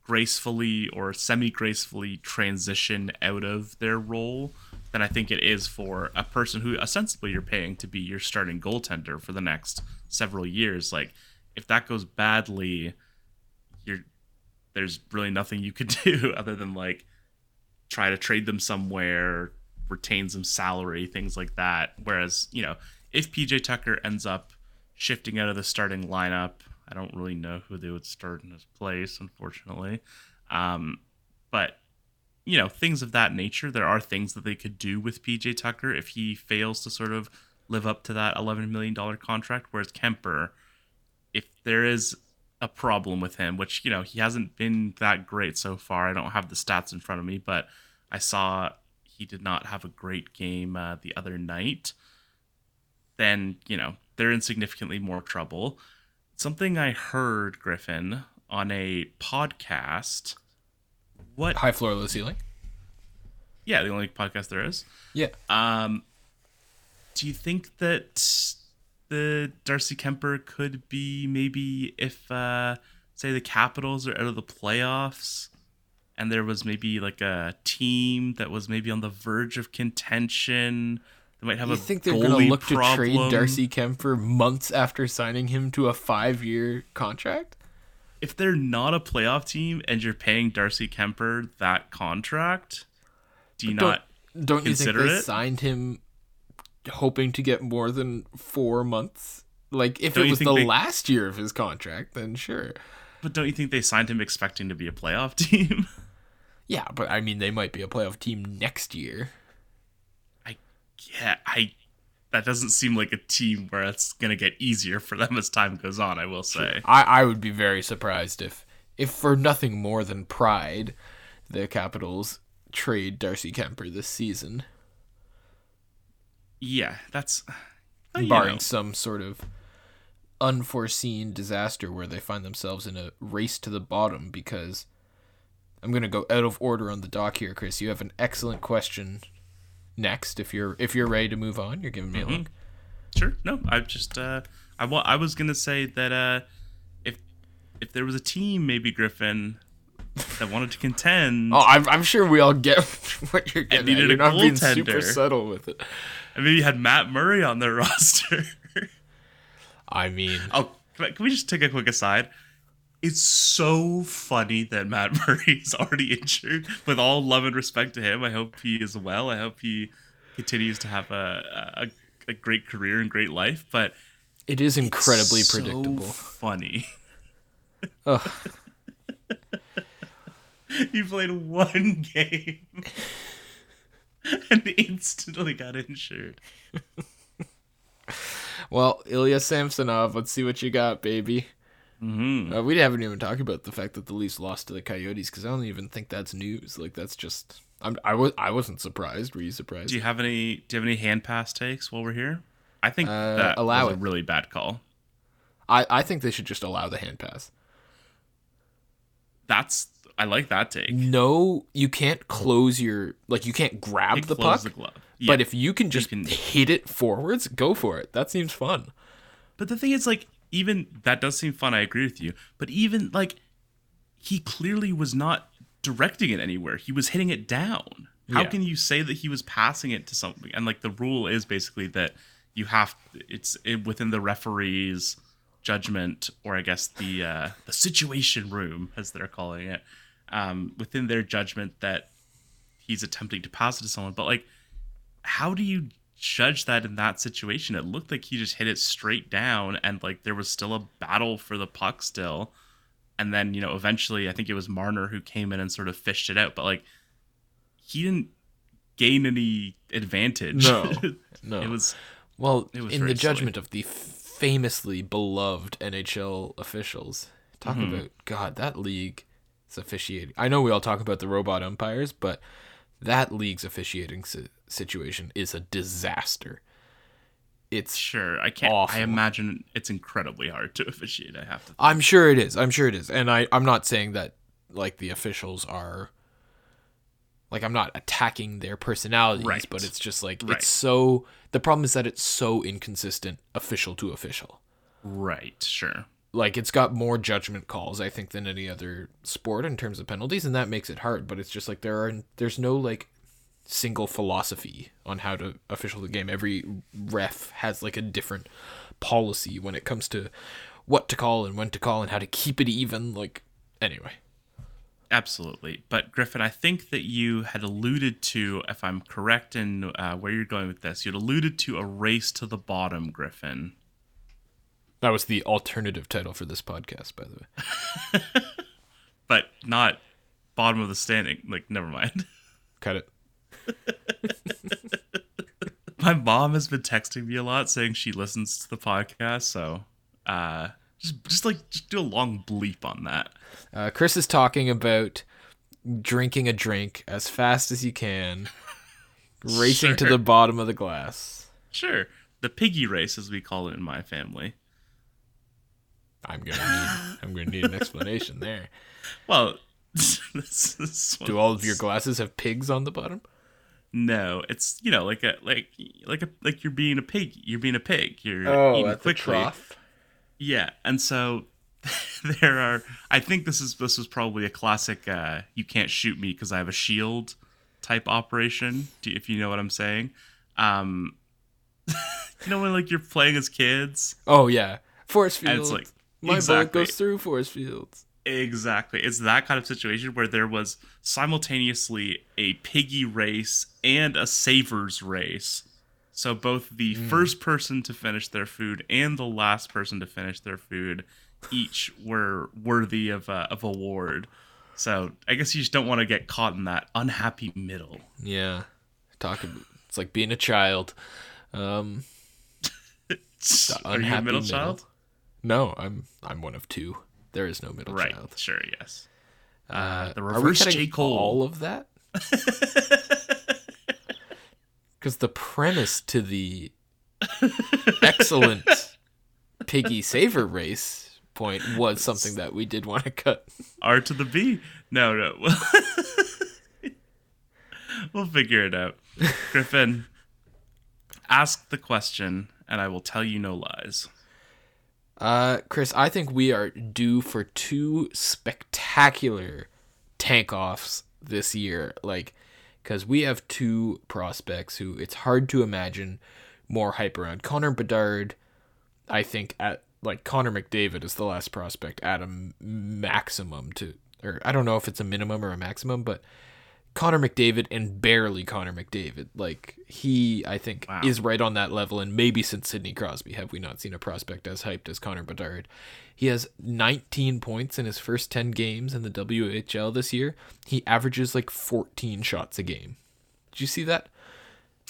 gracefully or semi gracefully transition out of their role than I think it is for a person who ostensibly you're paying to be your starting goaltender for the next several years. Like, if that goes badly, you're there's really nothing you could do other than like try to trade them somewhere, retain some salary, things like that. Whereas, you know, if PJ Tucker ends up shifting out of the starting lineup, I don't really know who they would start in his place, unfortunately. Um, but you know, things of that nature. There are things that they could do with PJ Tucker if he fails to sort of live up to that $11 million contract. Whereas Kuemper, if there is a problem with him, which, you know, he hasn't been that great so far. I don't have the stats in front of me, but I saw he did not have a great game uh, the other night. Then, you know, they're in significantly more trouble. Something I heard, Griffin, on a podcast. What High floor, low ceiling. yeah, the only podcast there is. Yeah. Um, do you think that the Darcy Kuemper could be maybe if, uh, say, the Capitals are out of the playoffs, and there was maybe like a team that was maybe on the verge of contention? They might have You a think they're going to look to trade Darcy Kuemper months after signing him to a five year contract? If they're not a playoff team and you're paying Darcy Kuemper that contract, do you Don't- not? Don't you think consider they it? signed him hoping to get more than four months? Like, if Don't it was the they- last year of his contract, then sure. But don't you think they signed him expecting to be a playoff team? Yeah, but I mean, they might be a playoff team next year. I yeah, I that doesn't seem like a team where it's gonna get easier for them as time goes on. I will say. I, I would be very surprised if, if for nothing more than pride, the Capitals trade Darcy Kuemper this season, Yeah, that's uh, barring know, some sort of unforeseen disaster where they find themselves in a race to the bottom. Because I'm gonna go out of order on the dock here, Chris. You have an excellent question next. If you're if you're ready to move on, you're giving me a look. sure. No, I just uh, I wa- I was gonna say that uh, if if there was a team, maybe Griffin, that wanted to contend, Oh, I'm, I'm sure we all get what you're getting. needed at. You're a not being super subtle with it. And mean, you had Matt Murray on their roster. I mean, oh, can, I- can we just take a quick aside? it's so funny that Matt Murray is already injured. With all love and respect to him, I hope he is well. I hope he continues to have a a, a great career and great life. But It is incredibly so predictable. funny. He played one game and instantly got injured. Well, Ilya Samsonov, let's see what you got, baby. Mm-hmm. Uh, we haven't even talked about the fact that the Leafs lost to the Coyotes because I don't even think that's news. Like that's just I'm I was I wasn't surprised. Were you surprised? Do you have any? Do you have any hand pass takes while we're here? I think Uh, that allow was it. a really bad call. I I think they should just allow the hand pass. That's I like that take. No, you can't close your like you can't grab the puck. the glove. But if you can just can- hit it forwards, go for it. That seems fun. But the thing is, like, even that does seem fun. I agree with you. But even like, he clearly was not directing it anywhere. He was hitting it down. How Yeah. can you say that he was passing it to something? And like, the rule is basically that you have it's within the referee's judgment, or I guess the uh, the situation room, as they're calling it, um, within their judgment that he's attempting to pass it to someone. But like, how do you judge that in that situation? It looked like he just hit it straight down, and like there was still a battle for the puck still. And then you know, eventually, I think it was Marner who came in and sort of fished it out. But like, he didn't gain any advantage. No. No. it was Well, It was in the very silly. judgment of the famously beloved NHL officials, talk Mm-hmm. about God, that league is officiating. I know we all talk about the robot umpires, but that league's officiating si- situation is a disaster. It's sure. I can't. Awful. I imagine it's incredibly hard to officiate. I have to. I'm sure it is. I'm sure it is. And I I'm not saying that like the officials are like I'm not attacking their personalities, Right. but it's just like Right. it's so the problem is that it's so inconsistent official to official. Right. Sure. Like it's got more judgment calls I think than any other sport in terms of penalties and that makes it hard but it's just like there are there's no like single philosophy on how to official the game every ref has like a different policy when it comes to what to call and when to call and how to keep it even like anyway Absolutely. But Griffin, I think that you had alluded to, if I'm correct in uh, where you're going with this, you'd alluded to a race to the bottom, Griffin. That was the alternative title for this podcast by the way But not bottom of the standing. Like, never mind. cut it My mom has been texting me a lot saying she listens to the podcast, so uh just just like just do a long bleep on that. uh, Chris is talking about drinking a drink as fast as you can racing to the bottom of the glass Sure. The piggy race as we call it in my family. I'm gonna need I'm gonna need an explanation there. Well, this is Do all of your glasses have pigs on the bottom? No, it's you know like a like like a like you're being a pig. You're being a pig. You're Oh, eating quickly. Yeah, and so there are. I think this is this was probably a classic. Uh, you can't shoot me because I have a shield type operation. If you know what I'm saying. Um, you know when like you're playing as kids. Oh yeah, force field. And field. it's like- my bullet exactly. goes through force fields. Exactly. It's that kind of situation where there was simultaneously a piggy race and a savers race. So both the first person to finish their food and the last person to finish their food each were worthy of a, of award. So I guess you just don't want to get caught in that unhappy middle. Yeah, talk about it's like being a child. Um, Are you a unhappy middle, middle. child? No, I'm I'm one of two. There is no middle Right. child. Sure. Yes. Uh, the are we J. Cole. all of that? Because the premise to the excellent piggy saver race point was something that we did want to cut. R to the B. No, no. we'll figure it out. Griffin, ask the question, and I will tell you no lies. Uh, Chris, I think we are due for two spectacular tank offs this year. Like, because we have two prospects who it's hard to imagine more hype around. Connor Bedard, I think, at like Connor McDavid is the last prospect at a maximum to, or I don't know if it's a minimum or a maximum, but Connor McDavid and barely Connor McDavid. Like he, I think, wow. is right on that level. And maybe since Sidney Crosby, have we not seen a prospect as hyped as Connor Bedard? He has 19 points in his first 10 games in the WHL this year. He averages like 14 shots a game. Did you see that?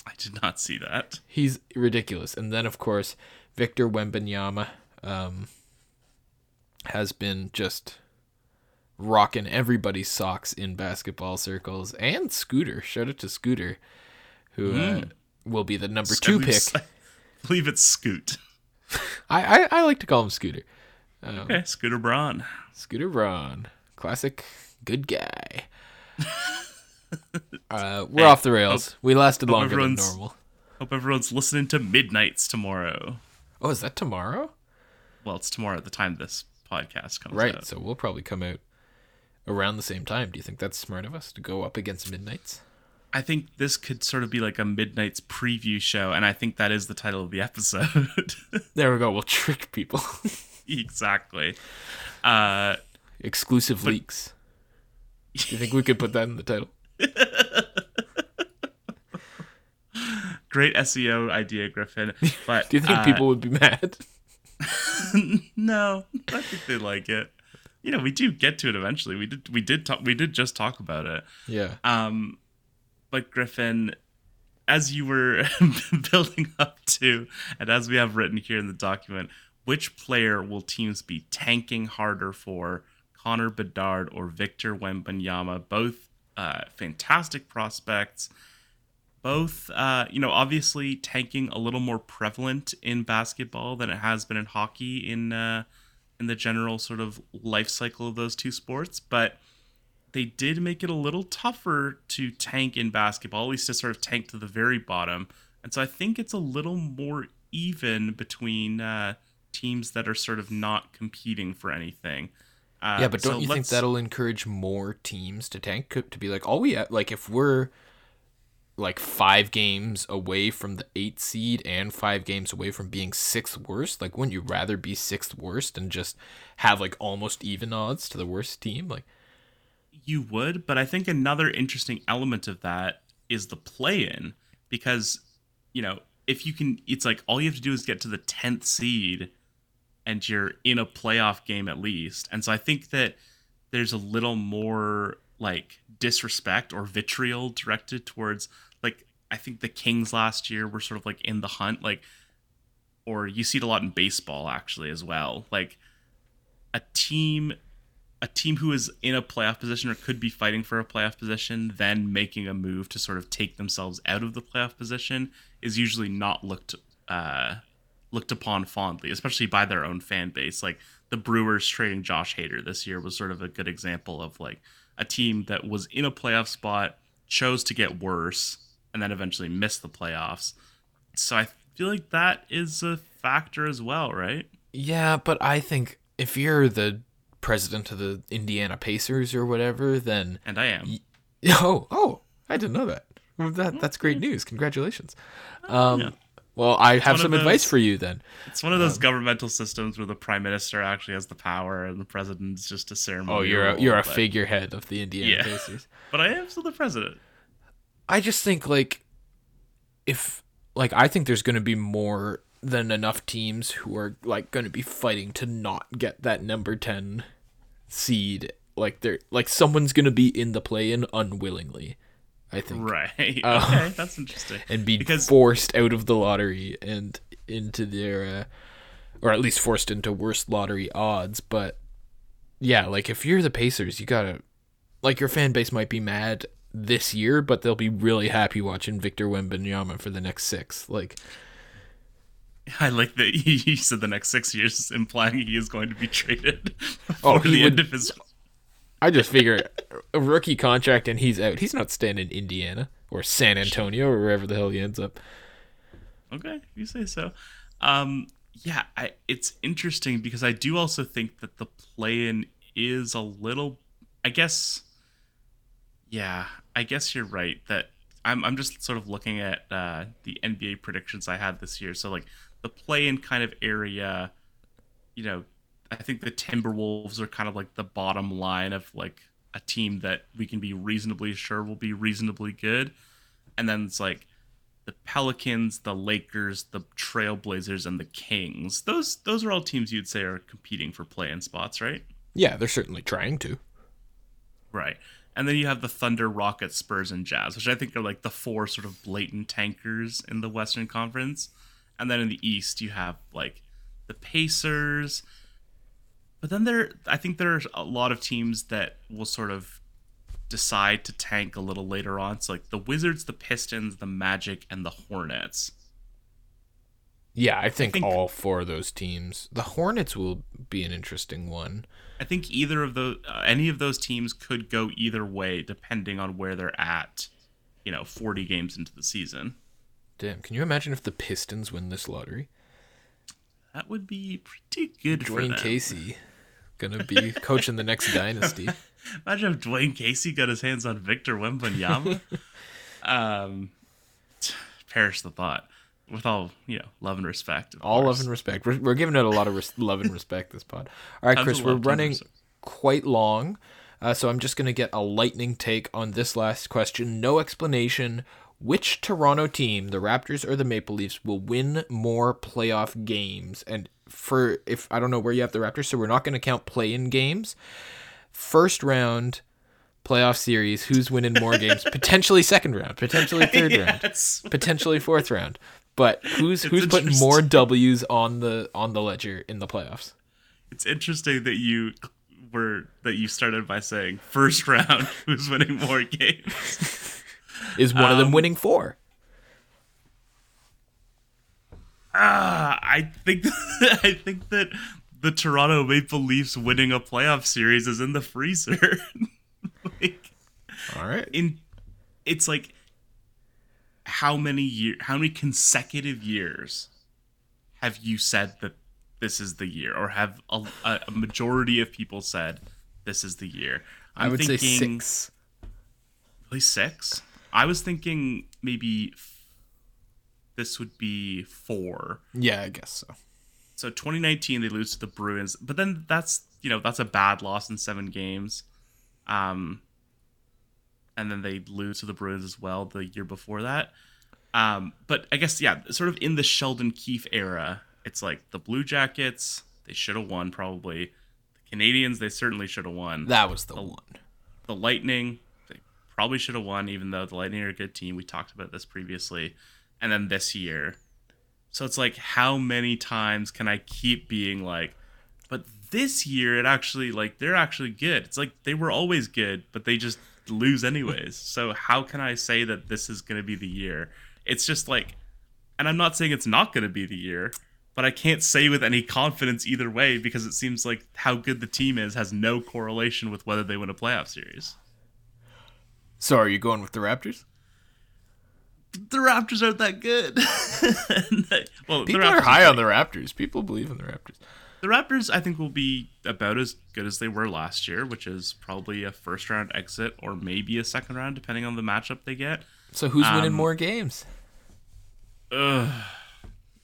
I did not see that. He's ridiculous. And then, of course, Victor Wembanyama um, has been just rocking everybody's socks in basketball circles. And Scooter, shout out to Scooter, who mm. uh, will be the number two pick. I believe it's Scoot. I, I, I like to call him Scooter. Um, okay, Scooter Braun. Scooter Braun, classic good guy. uh, we're hey, off the rails. Hope, we lasted longer than normal. Hope everyone's listening to Midnights tomorrow. Oh, is that tomorrow? Well, it's tomorrow at the time this podcast comes right, out. Right, so we'll probably come out around the same time. Do you think that's smart of us to go up against Midnights? I think this could sort of be like a Midnight's preview show, and I think that is the title of the episode. there we go. We'll trick people. exactly. Uh, Exclusive but... leaks. Do you think we could put that in the title? Great SEO idea, Griffin. But do you think uh, people would be mad? no, I think they like it. You know, we do get to it eventually. We did. We did talk. We did just talk about it. Yeah. Um, but Griffin, as you were building up to, and as we have written here in the document, which player will teams be tanking harder for? Connor Bedard or Victor Wembanyama, both uh, fantastic prospects. Both, uh, you know, obviously tanking a little more prevalent in basketball than it has been in hockey in uh, in the general sort of life cycle of those two sports. But they did make it a little tougher to tank in basketball, at least to sort of tank to the very bottom. And so I think it's a little more even between uh, teams that are sort of not competing for anything. Uh, yeah, but don't so you think that'll encourage more teams to tank to be like, all we have, like if we're like five games away from the eight seed and five games away from being sixth worst, like wouldn't you rather be sixth worst and just have like almost even odds to the worst team? Like you would, but I think another interesting element of that is the play in because you know if you can, it's like all you have to do is get to the tenth seed and you're in a playoff game at least. And so I think that there's a little more like disrespect or vitriol directed towards like I think the Kings last year were sort of like in the hunt like or you see it a lot in baseball actually as well. Like a team a team who is in a playoff position or could be fighting for a playoff position then making a move to sort of take themselves out of the playoff position is usually not looked uh looked upon fondly, especially by their own fan base. Like the Brewers trading Josh Hader this year was sort of a good example of like a team that was in a playoff spot, chose to get worse, and then eventually missed the playoffs. So I feel like that is a factor as well, right? Yeah, but I think if you're the president of the Indiana Pacers or whatever, then and I am. Y- oh, oh, I didn't know that. That that's great news. Congratulations. Um, yeah. Well, I have some those, advice for you then. It's one of those um, governmental systems where the prime minister actually has the power and the president's just a ceremony. Oh, you're a, you're a figurehead of the Indiana yeah. Pacers. but I am still the president. I just think like if like I think there's going to be more than enough teams who are like going to be fighting to not get that number 10 seed like they're like someone's going to be in the play in unwillingly I think. Right. Uh, okay, that's interesting. And be because... forced out of the lottery and into their, uh, or at least forced into worse lottery odds. But yeah, like if you're the Pacers, you gotta, like your fan base might be mad this year, but they'll be really happy watching Victor Wembanyama for the next six. Like. I like that he said the next six years, implying he is going to be traded oh, the would, end of his I just figure a rookie contract and he's out. He's not staying in Indiana or San Antonio or wherever the hell he ends up. Okay, you say so. Um, yeah, I, it's interesting because I do also think that the play-in is a little. I guess. Yeah, I guess you're right that I'm. I'm just sort of looking at uh, the NBA predictions I had this year. So like the play-in kind of area you know, I think the Timberwolves are kind of like the bottom line of like a team that we can be reasonably sure will be reasonably good. And then it's like the Pelicans, the Lakers, the Trailblazers, and the Kings. Those those are all teams you'd say are competing for play-in spots, right? Yeah, they're certainly trying to. Right. And then you have the Thunder, Rockets, Spurs, and Jazz, which I think are like the four sort of blatant tankers in the Western Conference. And then in the East, you have like the Pacers. But then there, I think there are a lot of teams that will sort of decide to tank a little later on. So like the Wizards, the Pistons, the Magic, and the Hornets. Yeah, I think, I think, all four of those teams. The Hornets will be an interesting one. I think either of those, uh, any of those teams could go either way depending on where they're at. You know, forty games into the season. Damn, can you imagine if the Pistons win this lottery? That would be pretty good Dwane for them. Casey gonna be coaching the next dynasty. Imagine if Dwane Casey got his hands on Victor Wembanyama. um, perish the thought. With all you know, love and respect. All course. love and respect. We're, we're giving it a lot of res- love and respect. This pod. All right, Chris, we're running quite long, uh, so I'm just gonna get a lightning take on this last question. No explanation. Which Toronto team, the Raptors or the Maple Leafs, will win more playoff games? And for if I don't know where you have the Raptors, so we're not going to count play-in games. First round playoff series, who's winning more games? potentially second round, potentially third yes. round, potentially fourth round. But who's it's who's putting more W's on the on the ledger in the playoffs? It's interesting that you were that you started by saying first round, who's winning more games. Is one um, of them um, winning four? Ah, I think that, I think that the Toronto Maple Leafs winning a playoff series is in the freezer. like, All right. In it's like how many year how many consecutive years have you said that this is the year or have a, a majority of people said this is the year? I'm i would thinking, say six. Really six? I was thinking maybe this would be four. Yeah, I guess so. So 2019 they lose to the Bruins, but then that's you know that's a bad loss in seven games. Um, and then they lose to the Bruins as well the year before that. Um, but I guess yeah, sort of in the Sheldon Keefe era, it's like the Blue Jackets they should have won probably. The Canadiens they certainly should have won. That was the, the one. The Lightning they probably should have won, even though the Lightning are a good team. We talked about this previously. And then this year. So it's like, how many times can I keep being like, but this year it actually, like, they're actually good. It's like they were always good, but they just lose anyways. so how can I say that this is to be the year? It's just like, and I'm not saying it's not to be the year, but I can't say with any confidence either way because it seems like how good the team is has no correlation with whether they win a playoff series. So are you going with the Raptors? The Raptors aren't that good. well, people are high are on the Raptors. People believe in the Raptors. The Raptors, I think, will be about as good as they were last year, which is probably a first round exit or maybe a second round, depending on the matchup they get. So who's um, winning more games? Ugh.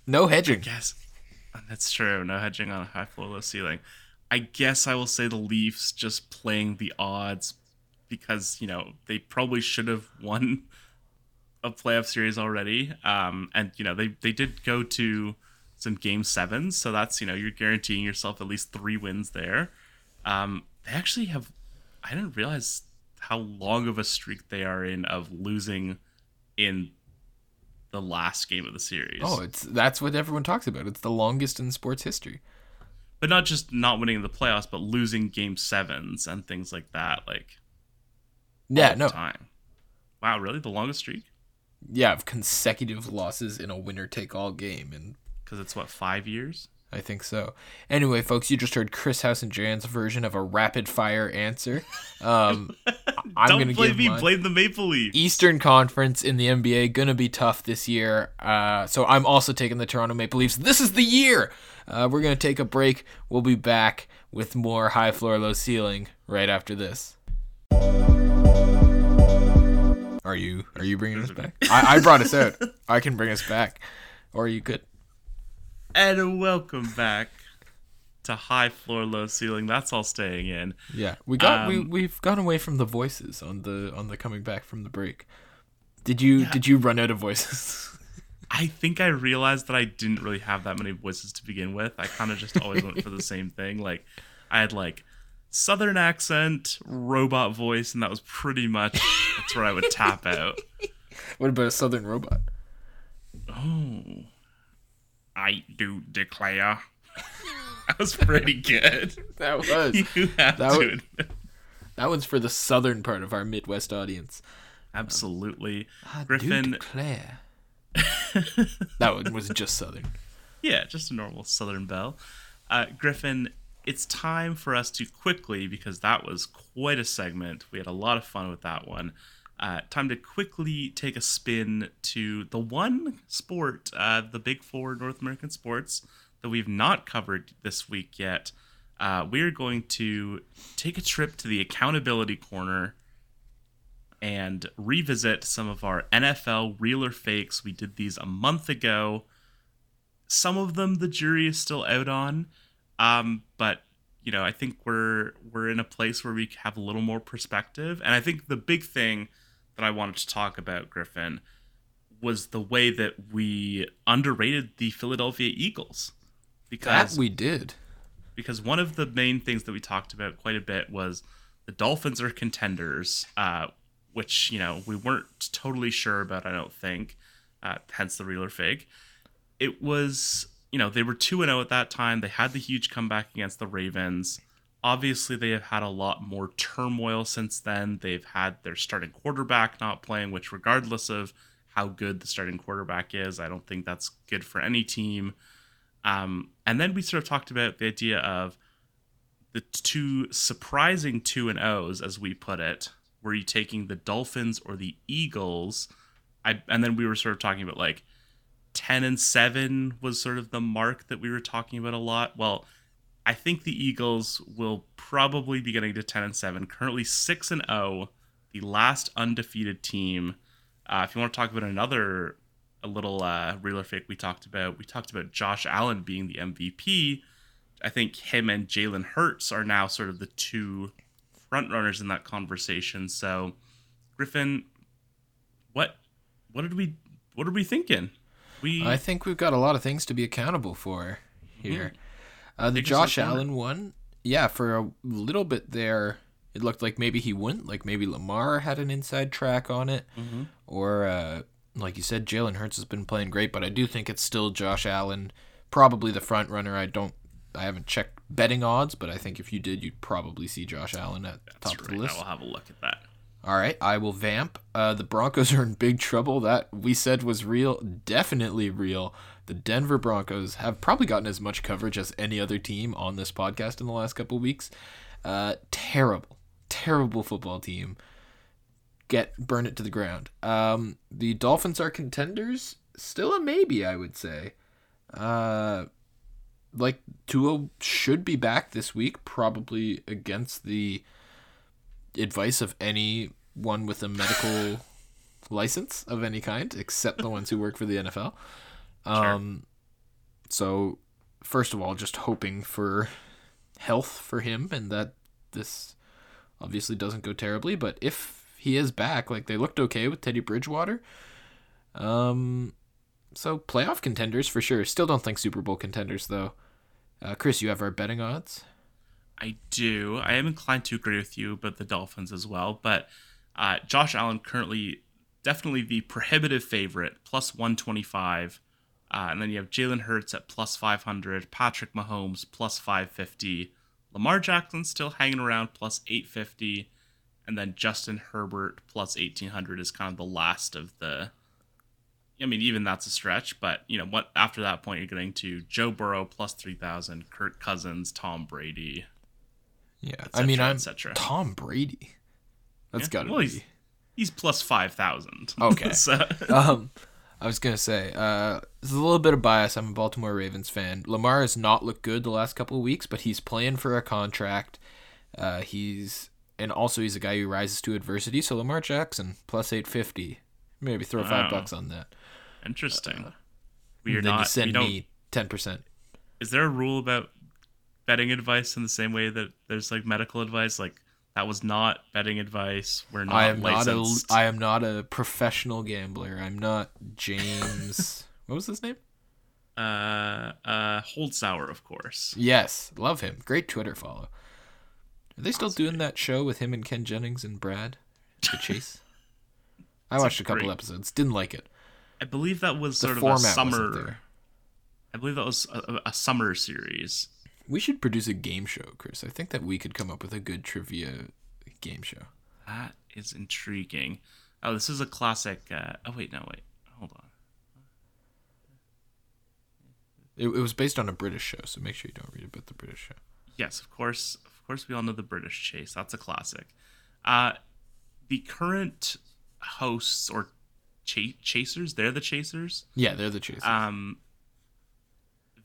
No hedging. Yes, that's true. No hedging on a high floor, low ceiling. I guess I will say the Leafs just playing the odds because you know they probably should have won a playoff series already. Um, and you know they they did go to some game sevens, so that's you know you're guaranteeing yourself at least three wins there. Um, they actually have. I didn't realize how long of a streak they are in of losing in the last game of the series. Oh, it's that's what everyone talks about. It's the longest in sports history. But not just not winning the playoffs, but losing game sevens and things like that. Like yeah, no time. Wow, really? The longest streak? Yeah, of consecutive losses in a winner take all game, and because it's what five years. I think so. Anyway, folks, you just heard Chris House and Jan's version of a rapid fire answer. Um, I'm Don't gonna blame me. Mine. Blame the Maple Leafs. Eastern Conference in the NBA gonna be tough this year. Uh, so I'm also taking the Toronto Maple Leafs. This is the year. Uh, we're gonna take a break. We'll be back with more high floor, low ceiling right after this. Are you are you bringing us back? I, I brought us out. I can bring us back, or you could. And welcome back to high floor, low ceiling. That's all staying in. Yeah, we got we Um, we've gone away from the voices on the on the coming back from the break. Did you did you run out of voices? I think I realized that I didn't really have that many voices to begin with. I kind of just always went for the same thing. Like I had like southern accent, robot voice, and that was pretty much that's where I would tap out. what about a southern robot? Oh, I do declare. that was pretty good. That was You have That to would- that one's for the southern part of our Midwest audience. Absolutely. I Griffin- declare. that one was just southern. Yeah, just a normal Southern Belle. Uh, Griffin, it's time for us to quickly, because that was quite a segment. We had a lot of fun with that one. Uh, time to quickly take a spin to the one sport, uh, the big four North American sports, that we've not covered this week yet. Uh, we're going to take a trip to the accountability corner and revisit some of our NFL real or fakes. We did these a month ago some of them the jury is still out on um but you know i think we're we're in a place where we have a little more perspective and i think the big thing that i wanted to talk about griffin was the way that we underrated the philadelphia eagles because That we did. because one of the main things that we talked about quite a bit was the Dolphins are contenders, uh, which you know we weren't totally sure about. I don't think, uh, hence the real or fake. It was you know they were two and zero at that time. They had the huge comeback against the Ravens. Obviously, they have had a lot more turmoil since then. They've had their starting quarterback not playing, which, regardless of how good the starting quarterback is, I don't think that's good for any team. Um, and then we sort of talked about the idea of the two surprising two and O's, as we put it. Were you taking the Dolphins or the Eagles? I and then we were sort of talking about like ten and seven was sort of the mark that we were talking about a lot. Well, I think the Eagles will probably be getting to ten and seven. Currently six and zero, the last undefeated team. Uh, if you want to talk about another a little uh, real or fake we talked about, we talked about Josh Allen being the MVP. I think him and Jalen Hurts are now sort of the two front runners in that conversation. So, Griffin, what what did we what are we thinking? We I think we've got a lot of things to be accountable for here. Uh, the Take us to the Josh. Allen one, yeah, for a little bit there, it looked like maybe he wouldn't. Like maybe Lamar had an inside track on it, Mhm. or uh, like you said, Jalen Hurts has been playing great, but I do think it's still Josh Allen, probably the front runner. I don't, I haven't checked betting odds, but I think if you did, you'd probably see Josh Allen at the top That's of the list. I will have a look at that. All right, I will vamp. Uh, the Broncos are in big trouble. That we said was real, definitely real. The Denver Broncos have probably gotten as much coverage as any other team on this podcast in the last couple weeks. Uh, terrible, terrible football team. Get burn it to the ground. Um, the Dolphins are contenders. Still a maybe, I would say. Uh, like Tua should be back this week, probably against the advice of anyone with a medical license of any kind, except the ones who work for the NFL. Um, so first of all, just hoping for health for him and that this obviously doesn't go terribly. But if he is back, like they looked okay with Teddy Bridgewater. Um, so playoff contenders for sure. Still don't think Super Bowl contenders though. Uh, Chris, you have our betting odds. I do. I am inclined to agree with you about the Dolphins as well, but uh, Josh Allen currently definitely the prohibitive favorite, plus 125. Uh, and then you have Jalen Hurts at plus 500, Patrick Mahomes plus 550, Lamar Jackson still hanging around plus 850, and then Justin Herbert plus 1800 is kind of the last of the. I mean, even that's a stretch, but you know what? After that point, you're getting to Joe Burrow plus 3000, Kirk Cousins, Tom Brady, Yeah, I mean, I'm. Tom Brady. That's Yeah, got to well, be. he's- He's plus 5,000. Okay. so, um, I was gonna say, uh, there's a little bit of bias. I'm a Baltimore Ravens fan. Lamar has not looked good the last couple of weeks, but he's playing for a contract. Uh, he's and also he's a guy who rises to adversity. So Lamar Jackson plus eight fifty. Maybe throw five bucks on that. interesting. We are not. you send me ten percent. Is there a rule about betting advice in the same way that there's like medical advice. Like that was not betting advice. We're not I am licensed. not a I am not a professional gambler. I'm not James. what was his name? uh, uh, Holzhauer, of course. Yes, love him. Great Twitter follow. Are they still doing that show with him and Ken Jennings and Brad? The Chase. I a watched a couple episodes. Didn't like it. I believe that was The sort of a summer. I believe that was a, a summer series. We should produce a game show, Chris. I think that we could come up with a good trivia game show. That is intriguing. Oh, this is a classic. Uh, oh wait, no, wait, hold on. It, it was based on a British show, so make sure you don't read about the British show. Yes, of course, of course, we all know the British Chase. That's a classic. Uh, the current hosts or cha- chasers, they're the chasers. Yeah, they're the Chasers. Um,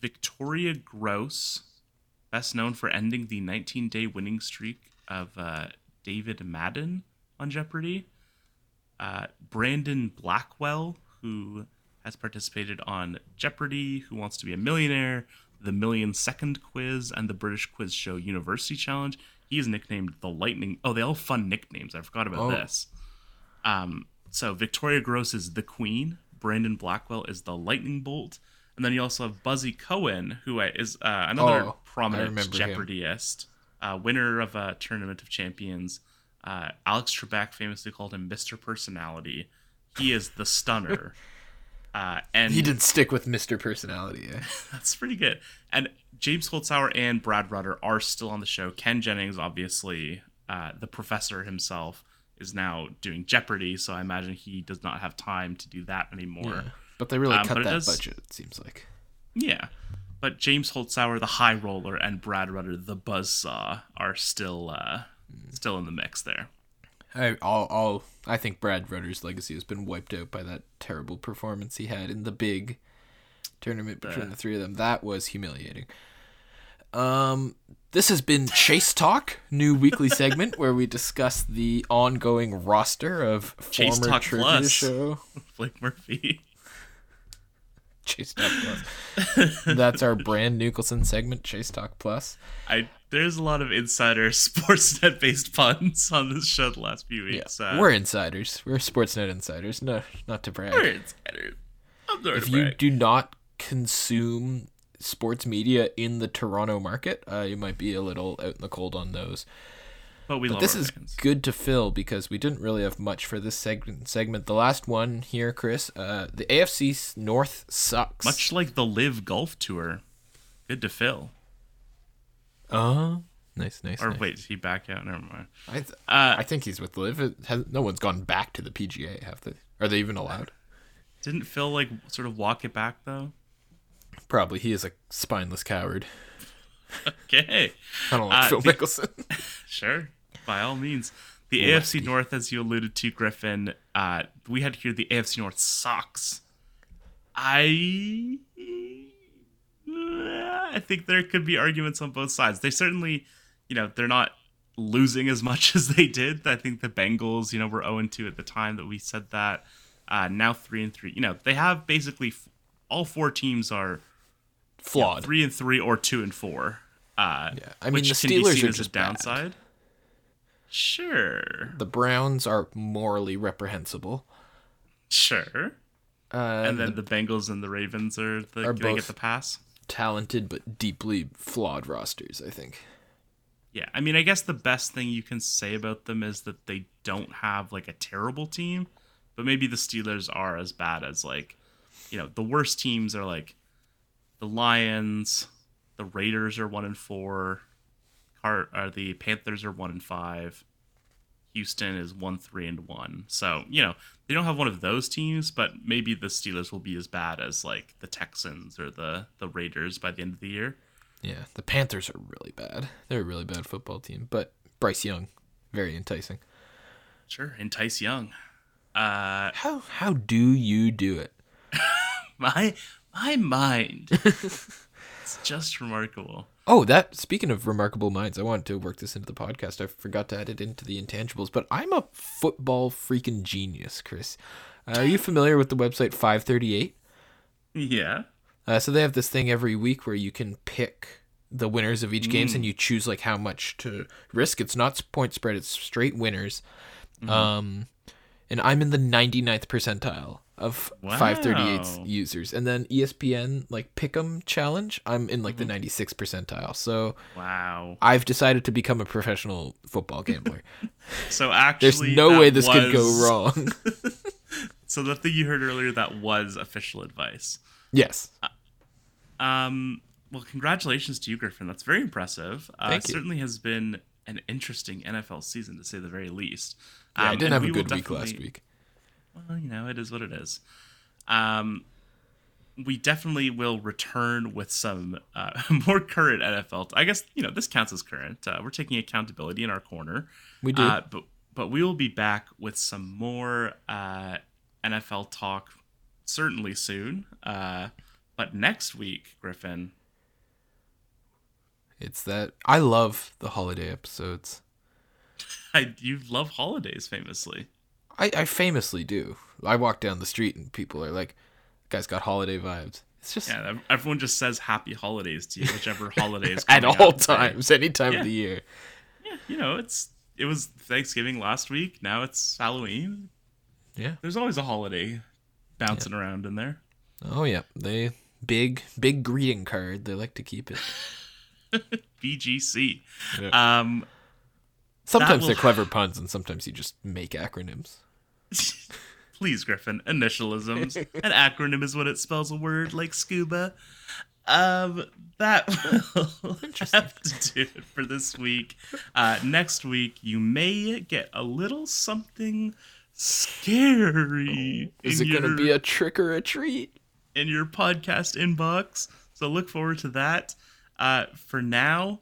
Victoria Groce, best known for ending the 19 day winning streak of uh, David Madden on Jeopardy. Uh, Brandon Blackwell, who has participated on Jeopardy, Who Wants to Be a Millionaire, the Million Second Quiz, and the British quiz show University Challenge. He is nicknamed the Lightning. Oh, they all fun nicknames. I forgot about Oh. this. Um, so Victoria Groce is the Queen. Brandon Blackwell is the Lightning Bolt. And then you also have Buzzy Cohen, who is uh, another Oh, prominent. Jeopardyist, uh, winner of a Tournament of Champions. Uh, Alex Trebek famously called him Mr. Personality. He is the stunner. Uh, and he didn't stick with Mr. Personality. Eh? that's pretty good. And James Holzhauer and Brad Rutter are still on the show. Ken Jennings, obviously, uh, the professor himself, is now doing Jeopardy, so I imagine he does not have time to do that anymore. Yeah. But they really Um, cut that does- budget, it seems like. Yeah. But James Holzhauer, the high roller, and Brad Rutter, the buzzsaw, are still uh, still in the mix there. I I'll, I think Brad Rutter's legacy has been wiped out by that terrible performance he had in the big tournament between the three of them. That was humiliating. Um, this has been Chase Talk, new weekly segment where we discuss the ongoing roster of Chase former Talk trivia Plus. show. Blake Murphy. Chase Talk Plus. That's our brand Nicholson segment, Chase Talk Plus. I there's a lot of insider Sportsnet based puns on this show the last few Yeah, weeks. Uh, we're insiders. We're Sportsnet insiders. No, not to brag. we're insiders. If you do not consume sports media in the Toronto market, uh, you might be a little out in the cold on those. But we But this is fans. good to fill because we didn't really have much for this segment. Segment, the last one here, Chris. Uh, the AFC North sucks. much like the LIV Golf Tour. Good to fill. Uh, nice, nice. Or nice. wait, is he back out? Never mind. I, th- Uh, I think he's with Live. Has, no one's gone back to the PGA, have they? Are they even allowed? didn't Phil like sort of walk it back though? Probably. He is a spineless coward. Okay. I don't like Uh, Phil the- Mickelson. Sure, by all means. The. AFC North, as you alluded to, Griffin, uh, we had here the AFC North sucks. I, I think there could be arguments on both sides. They certainly, you know, they're not losing as much as they did. I think the Bengals, you know, were 0 2 at the time that we said that. Uh, now 3 and 3. You know, they have basically f- all four teams are Flawed. three and three or two and four. Uh, Yeah, I mean, which the can be Steelers seen are as a just bad. Sure, The Browns are morally reprehensible. sure. Uh, And then the Bengals and the Ravens are the Are they both- get the pass. talented but deeply flawed rosters, I think. Yeah, I mean, I guess the best thing you can say about them is that they don't have like a terrible team, but maybe the Steelers are as bad as like, you know, the worst teams are like the Lions, the Raiders are one and four, Uh, the Panthers are one and five, Houston is one three and one. So you know they don't have one of those teams, but maybe the Steelers will be as bad as like the Texans or the the Raiders by the end of the year. Yeah, the Panthers are really bad. They're a really bad football team, but Bryce Young, very enticing. Sure, entice Young. Uh, How how do you do it? my my mind it's just remarkable Oh, that speaking of remarkable minds, I wanted to work this into the podcast. I forgot to add it into the intangibles, but I'm a football freaking genius, Chris. Uh, are you familiar with the website 538? yeah Uh, so they have this thing every week where you can pick the winners of each games, and you choose like how much to risk. It's not point spread; it's straight winners. Um, and I'm in the 99th percentile of 538 users, and then ESPN like Pick'em challenge. I'm in like the 96th percentile. So Wow. I've decided to become a professional football gambler. So actually, There's no way this could go wrong. So the thing you heard earlier that was official advice. yes. Um. Well, congratulations to you, Griffin. That's very impressive. Uh, Thank you. Certainly has been an interesting NFL season to say the very least. Yeah, I Um, didn't have a good week last week. Well, you know, it is what it is. Um, we definitely will return with some uh, more current NFL. I guess you know this counts as current. Uh, we're taking accountability in our corner. We do. Uh, but but we will be back with some more uh, NFL talk certainly soon. Uh, but next week, Griffin, It's that I love the holiday episodes. I, you love holidays famously. I, I famously do. I walk down the street and people are like, "Guy's got holiday vibes." It's just Yeah, everyone just says happy holidays to you, whichever holiday is at all times, any time Yeah. of the year. Yeah, you know, it's it was Thanksgiving last week. Now it's Halloween. Yeah. There's always a holiday bouncing around in there. Oh yeah, they big big greeting card. They like to keep it. BGC. Yeah. Um, Sometimes will- they're clever puns, and sometimes you just make acronyms. please, Griffin. Initialisms. An acronym is what it spells a word like scuba. Um, that will have to do it for this week. Uh, next week, you may get a little something scary. Is in it going to be a trick or a treat? in your podcast inbox. So look forward to that. Uh, for now,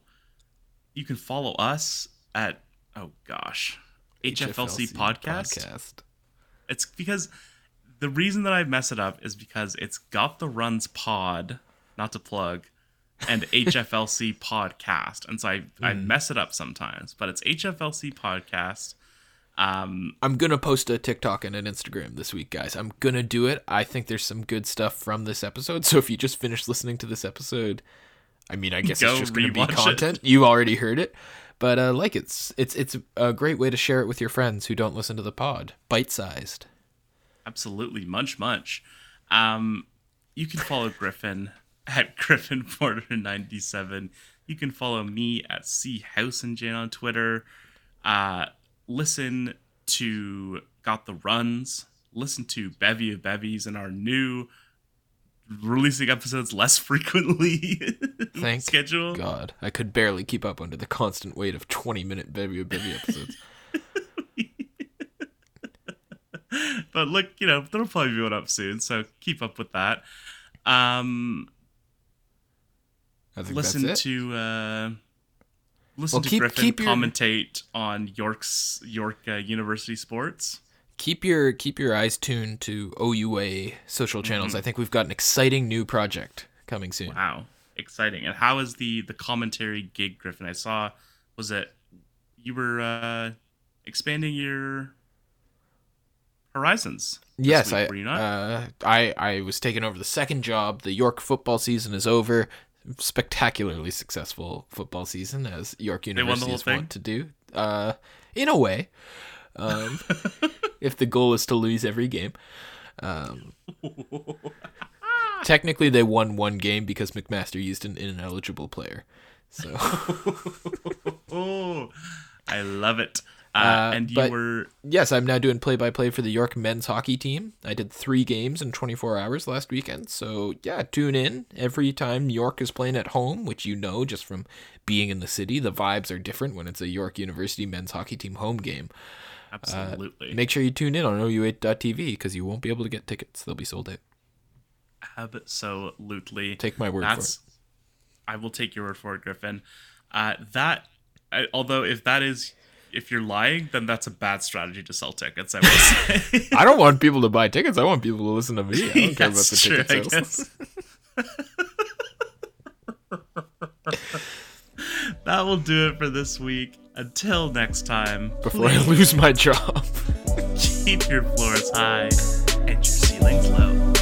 you can follow us at oh gosh, HFLC, podcast. podcast. It's because the reason that I mess it up is because it's got the runs pod, not to plug, and HFLC podcast, and so I I mess it up sometimes. But it's HFLC podcast. Um, I'm gonna post a TikTok and an Instagram this week, guys. I'm gonna do it. I think there's some good stuff from this episode. So if you just finished listening to this episode, I mean, I guess it's just gonna be rewatch it. content. You already heard it, but uh, like it's it's it's a great way to share it with your friends who don't listen to the pod. Bite sized. absolutely. Munch munch. Um you can follow griffin at griffin porter 97 you can follow me at c house and jane on twitter. Uh listen to got the runs. Listen to bevy of bevies and our new releasing episodes less frequently Thank schedule God, I could barely keep up under the constant weight of 20 minute bevy of bevy episodes. but look you know there'll probably be one up soon so keep up with that um I think listen that's it. to uh listen Well, to keep- Griffin keep your- commentate on York's York uh, University sports. Keep your keep your eyes tuned to OUA social channels. I think we've got an exciting new project coming soon. Wow, exciting! And how is the the commentary gig, Griffin? I saw was it you were uh expanding your horizons? Yes, week, I, were you not? uh, I I was taking over the second job. The York football season is over. Spectacularly successful football season, as York University is want to do. Uh, in a way, um, if the goal is to lose every game. Um, technically, they won one game because McMaster used an ineligible player. So oh, I love it. Uh, Uh, and you were yes, I'm now doing play by play for the York men's hockey team. I did three games in 24 hours last weekend. So, yeah, tune in every time York is playing at home, which you know just from being in the city. The vibes are different when it's a York University men's hockey team home game. Absolutely Make sure you tune in on OUA.tv because you won't be able to get tickets. They'll be sold out. absolutely Take my word That's, I will take your word for it, Griffin. Uh, that, I, although if that is, if you're lying, then that's a bad strategy to sell tickets. I will say. I don't want people to buy tickets. I want people to listen to me. I don't care about the true, ticket sales. that will do it for this week. Until next time, Before I lose my job. keep your floors high and your ceilings low.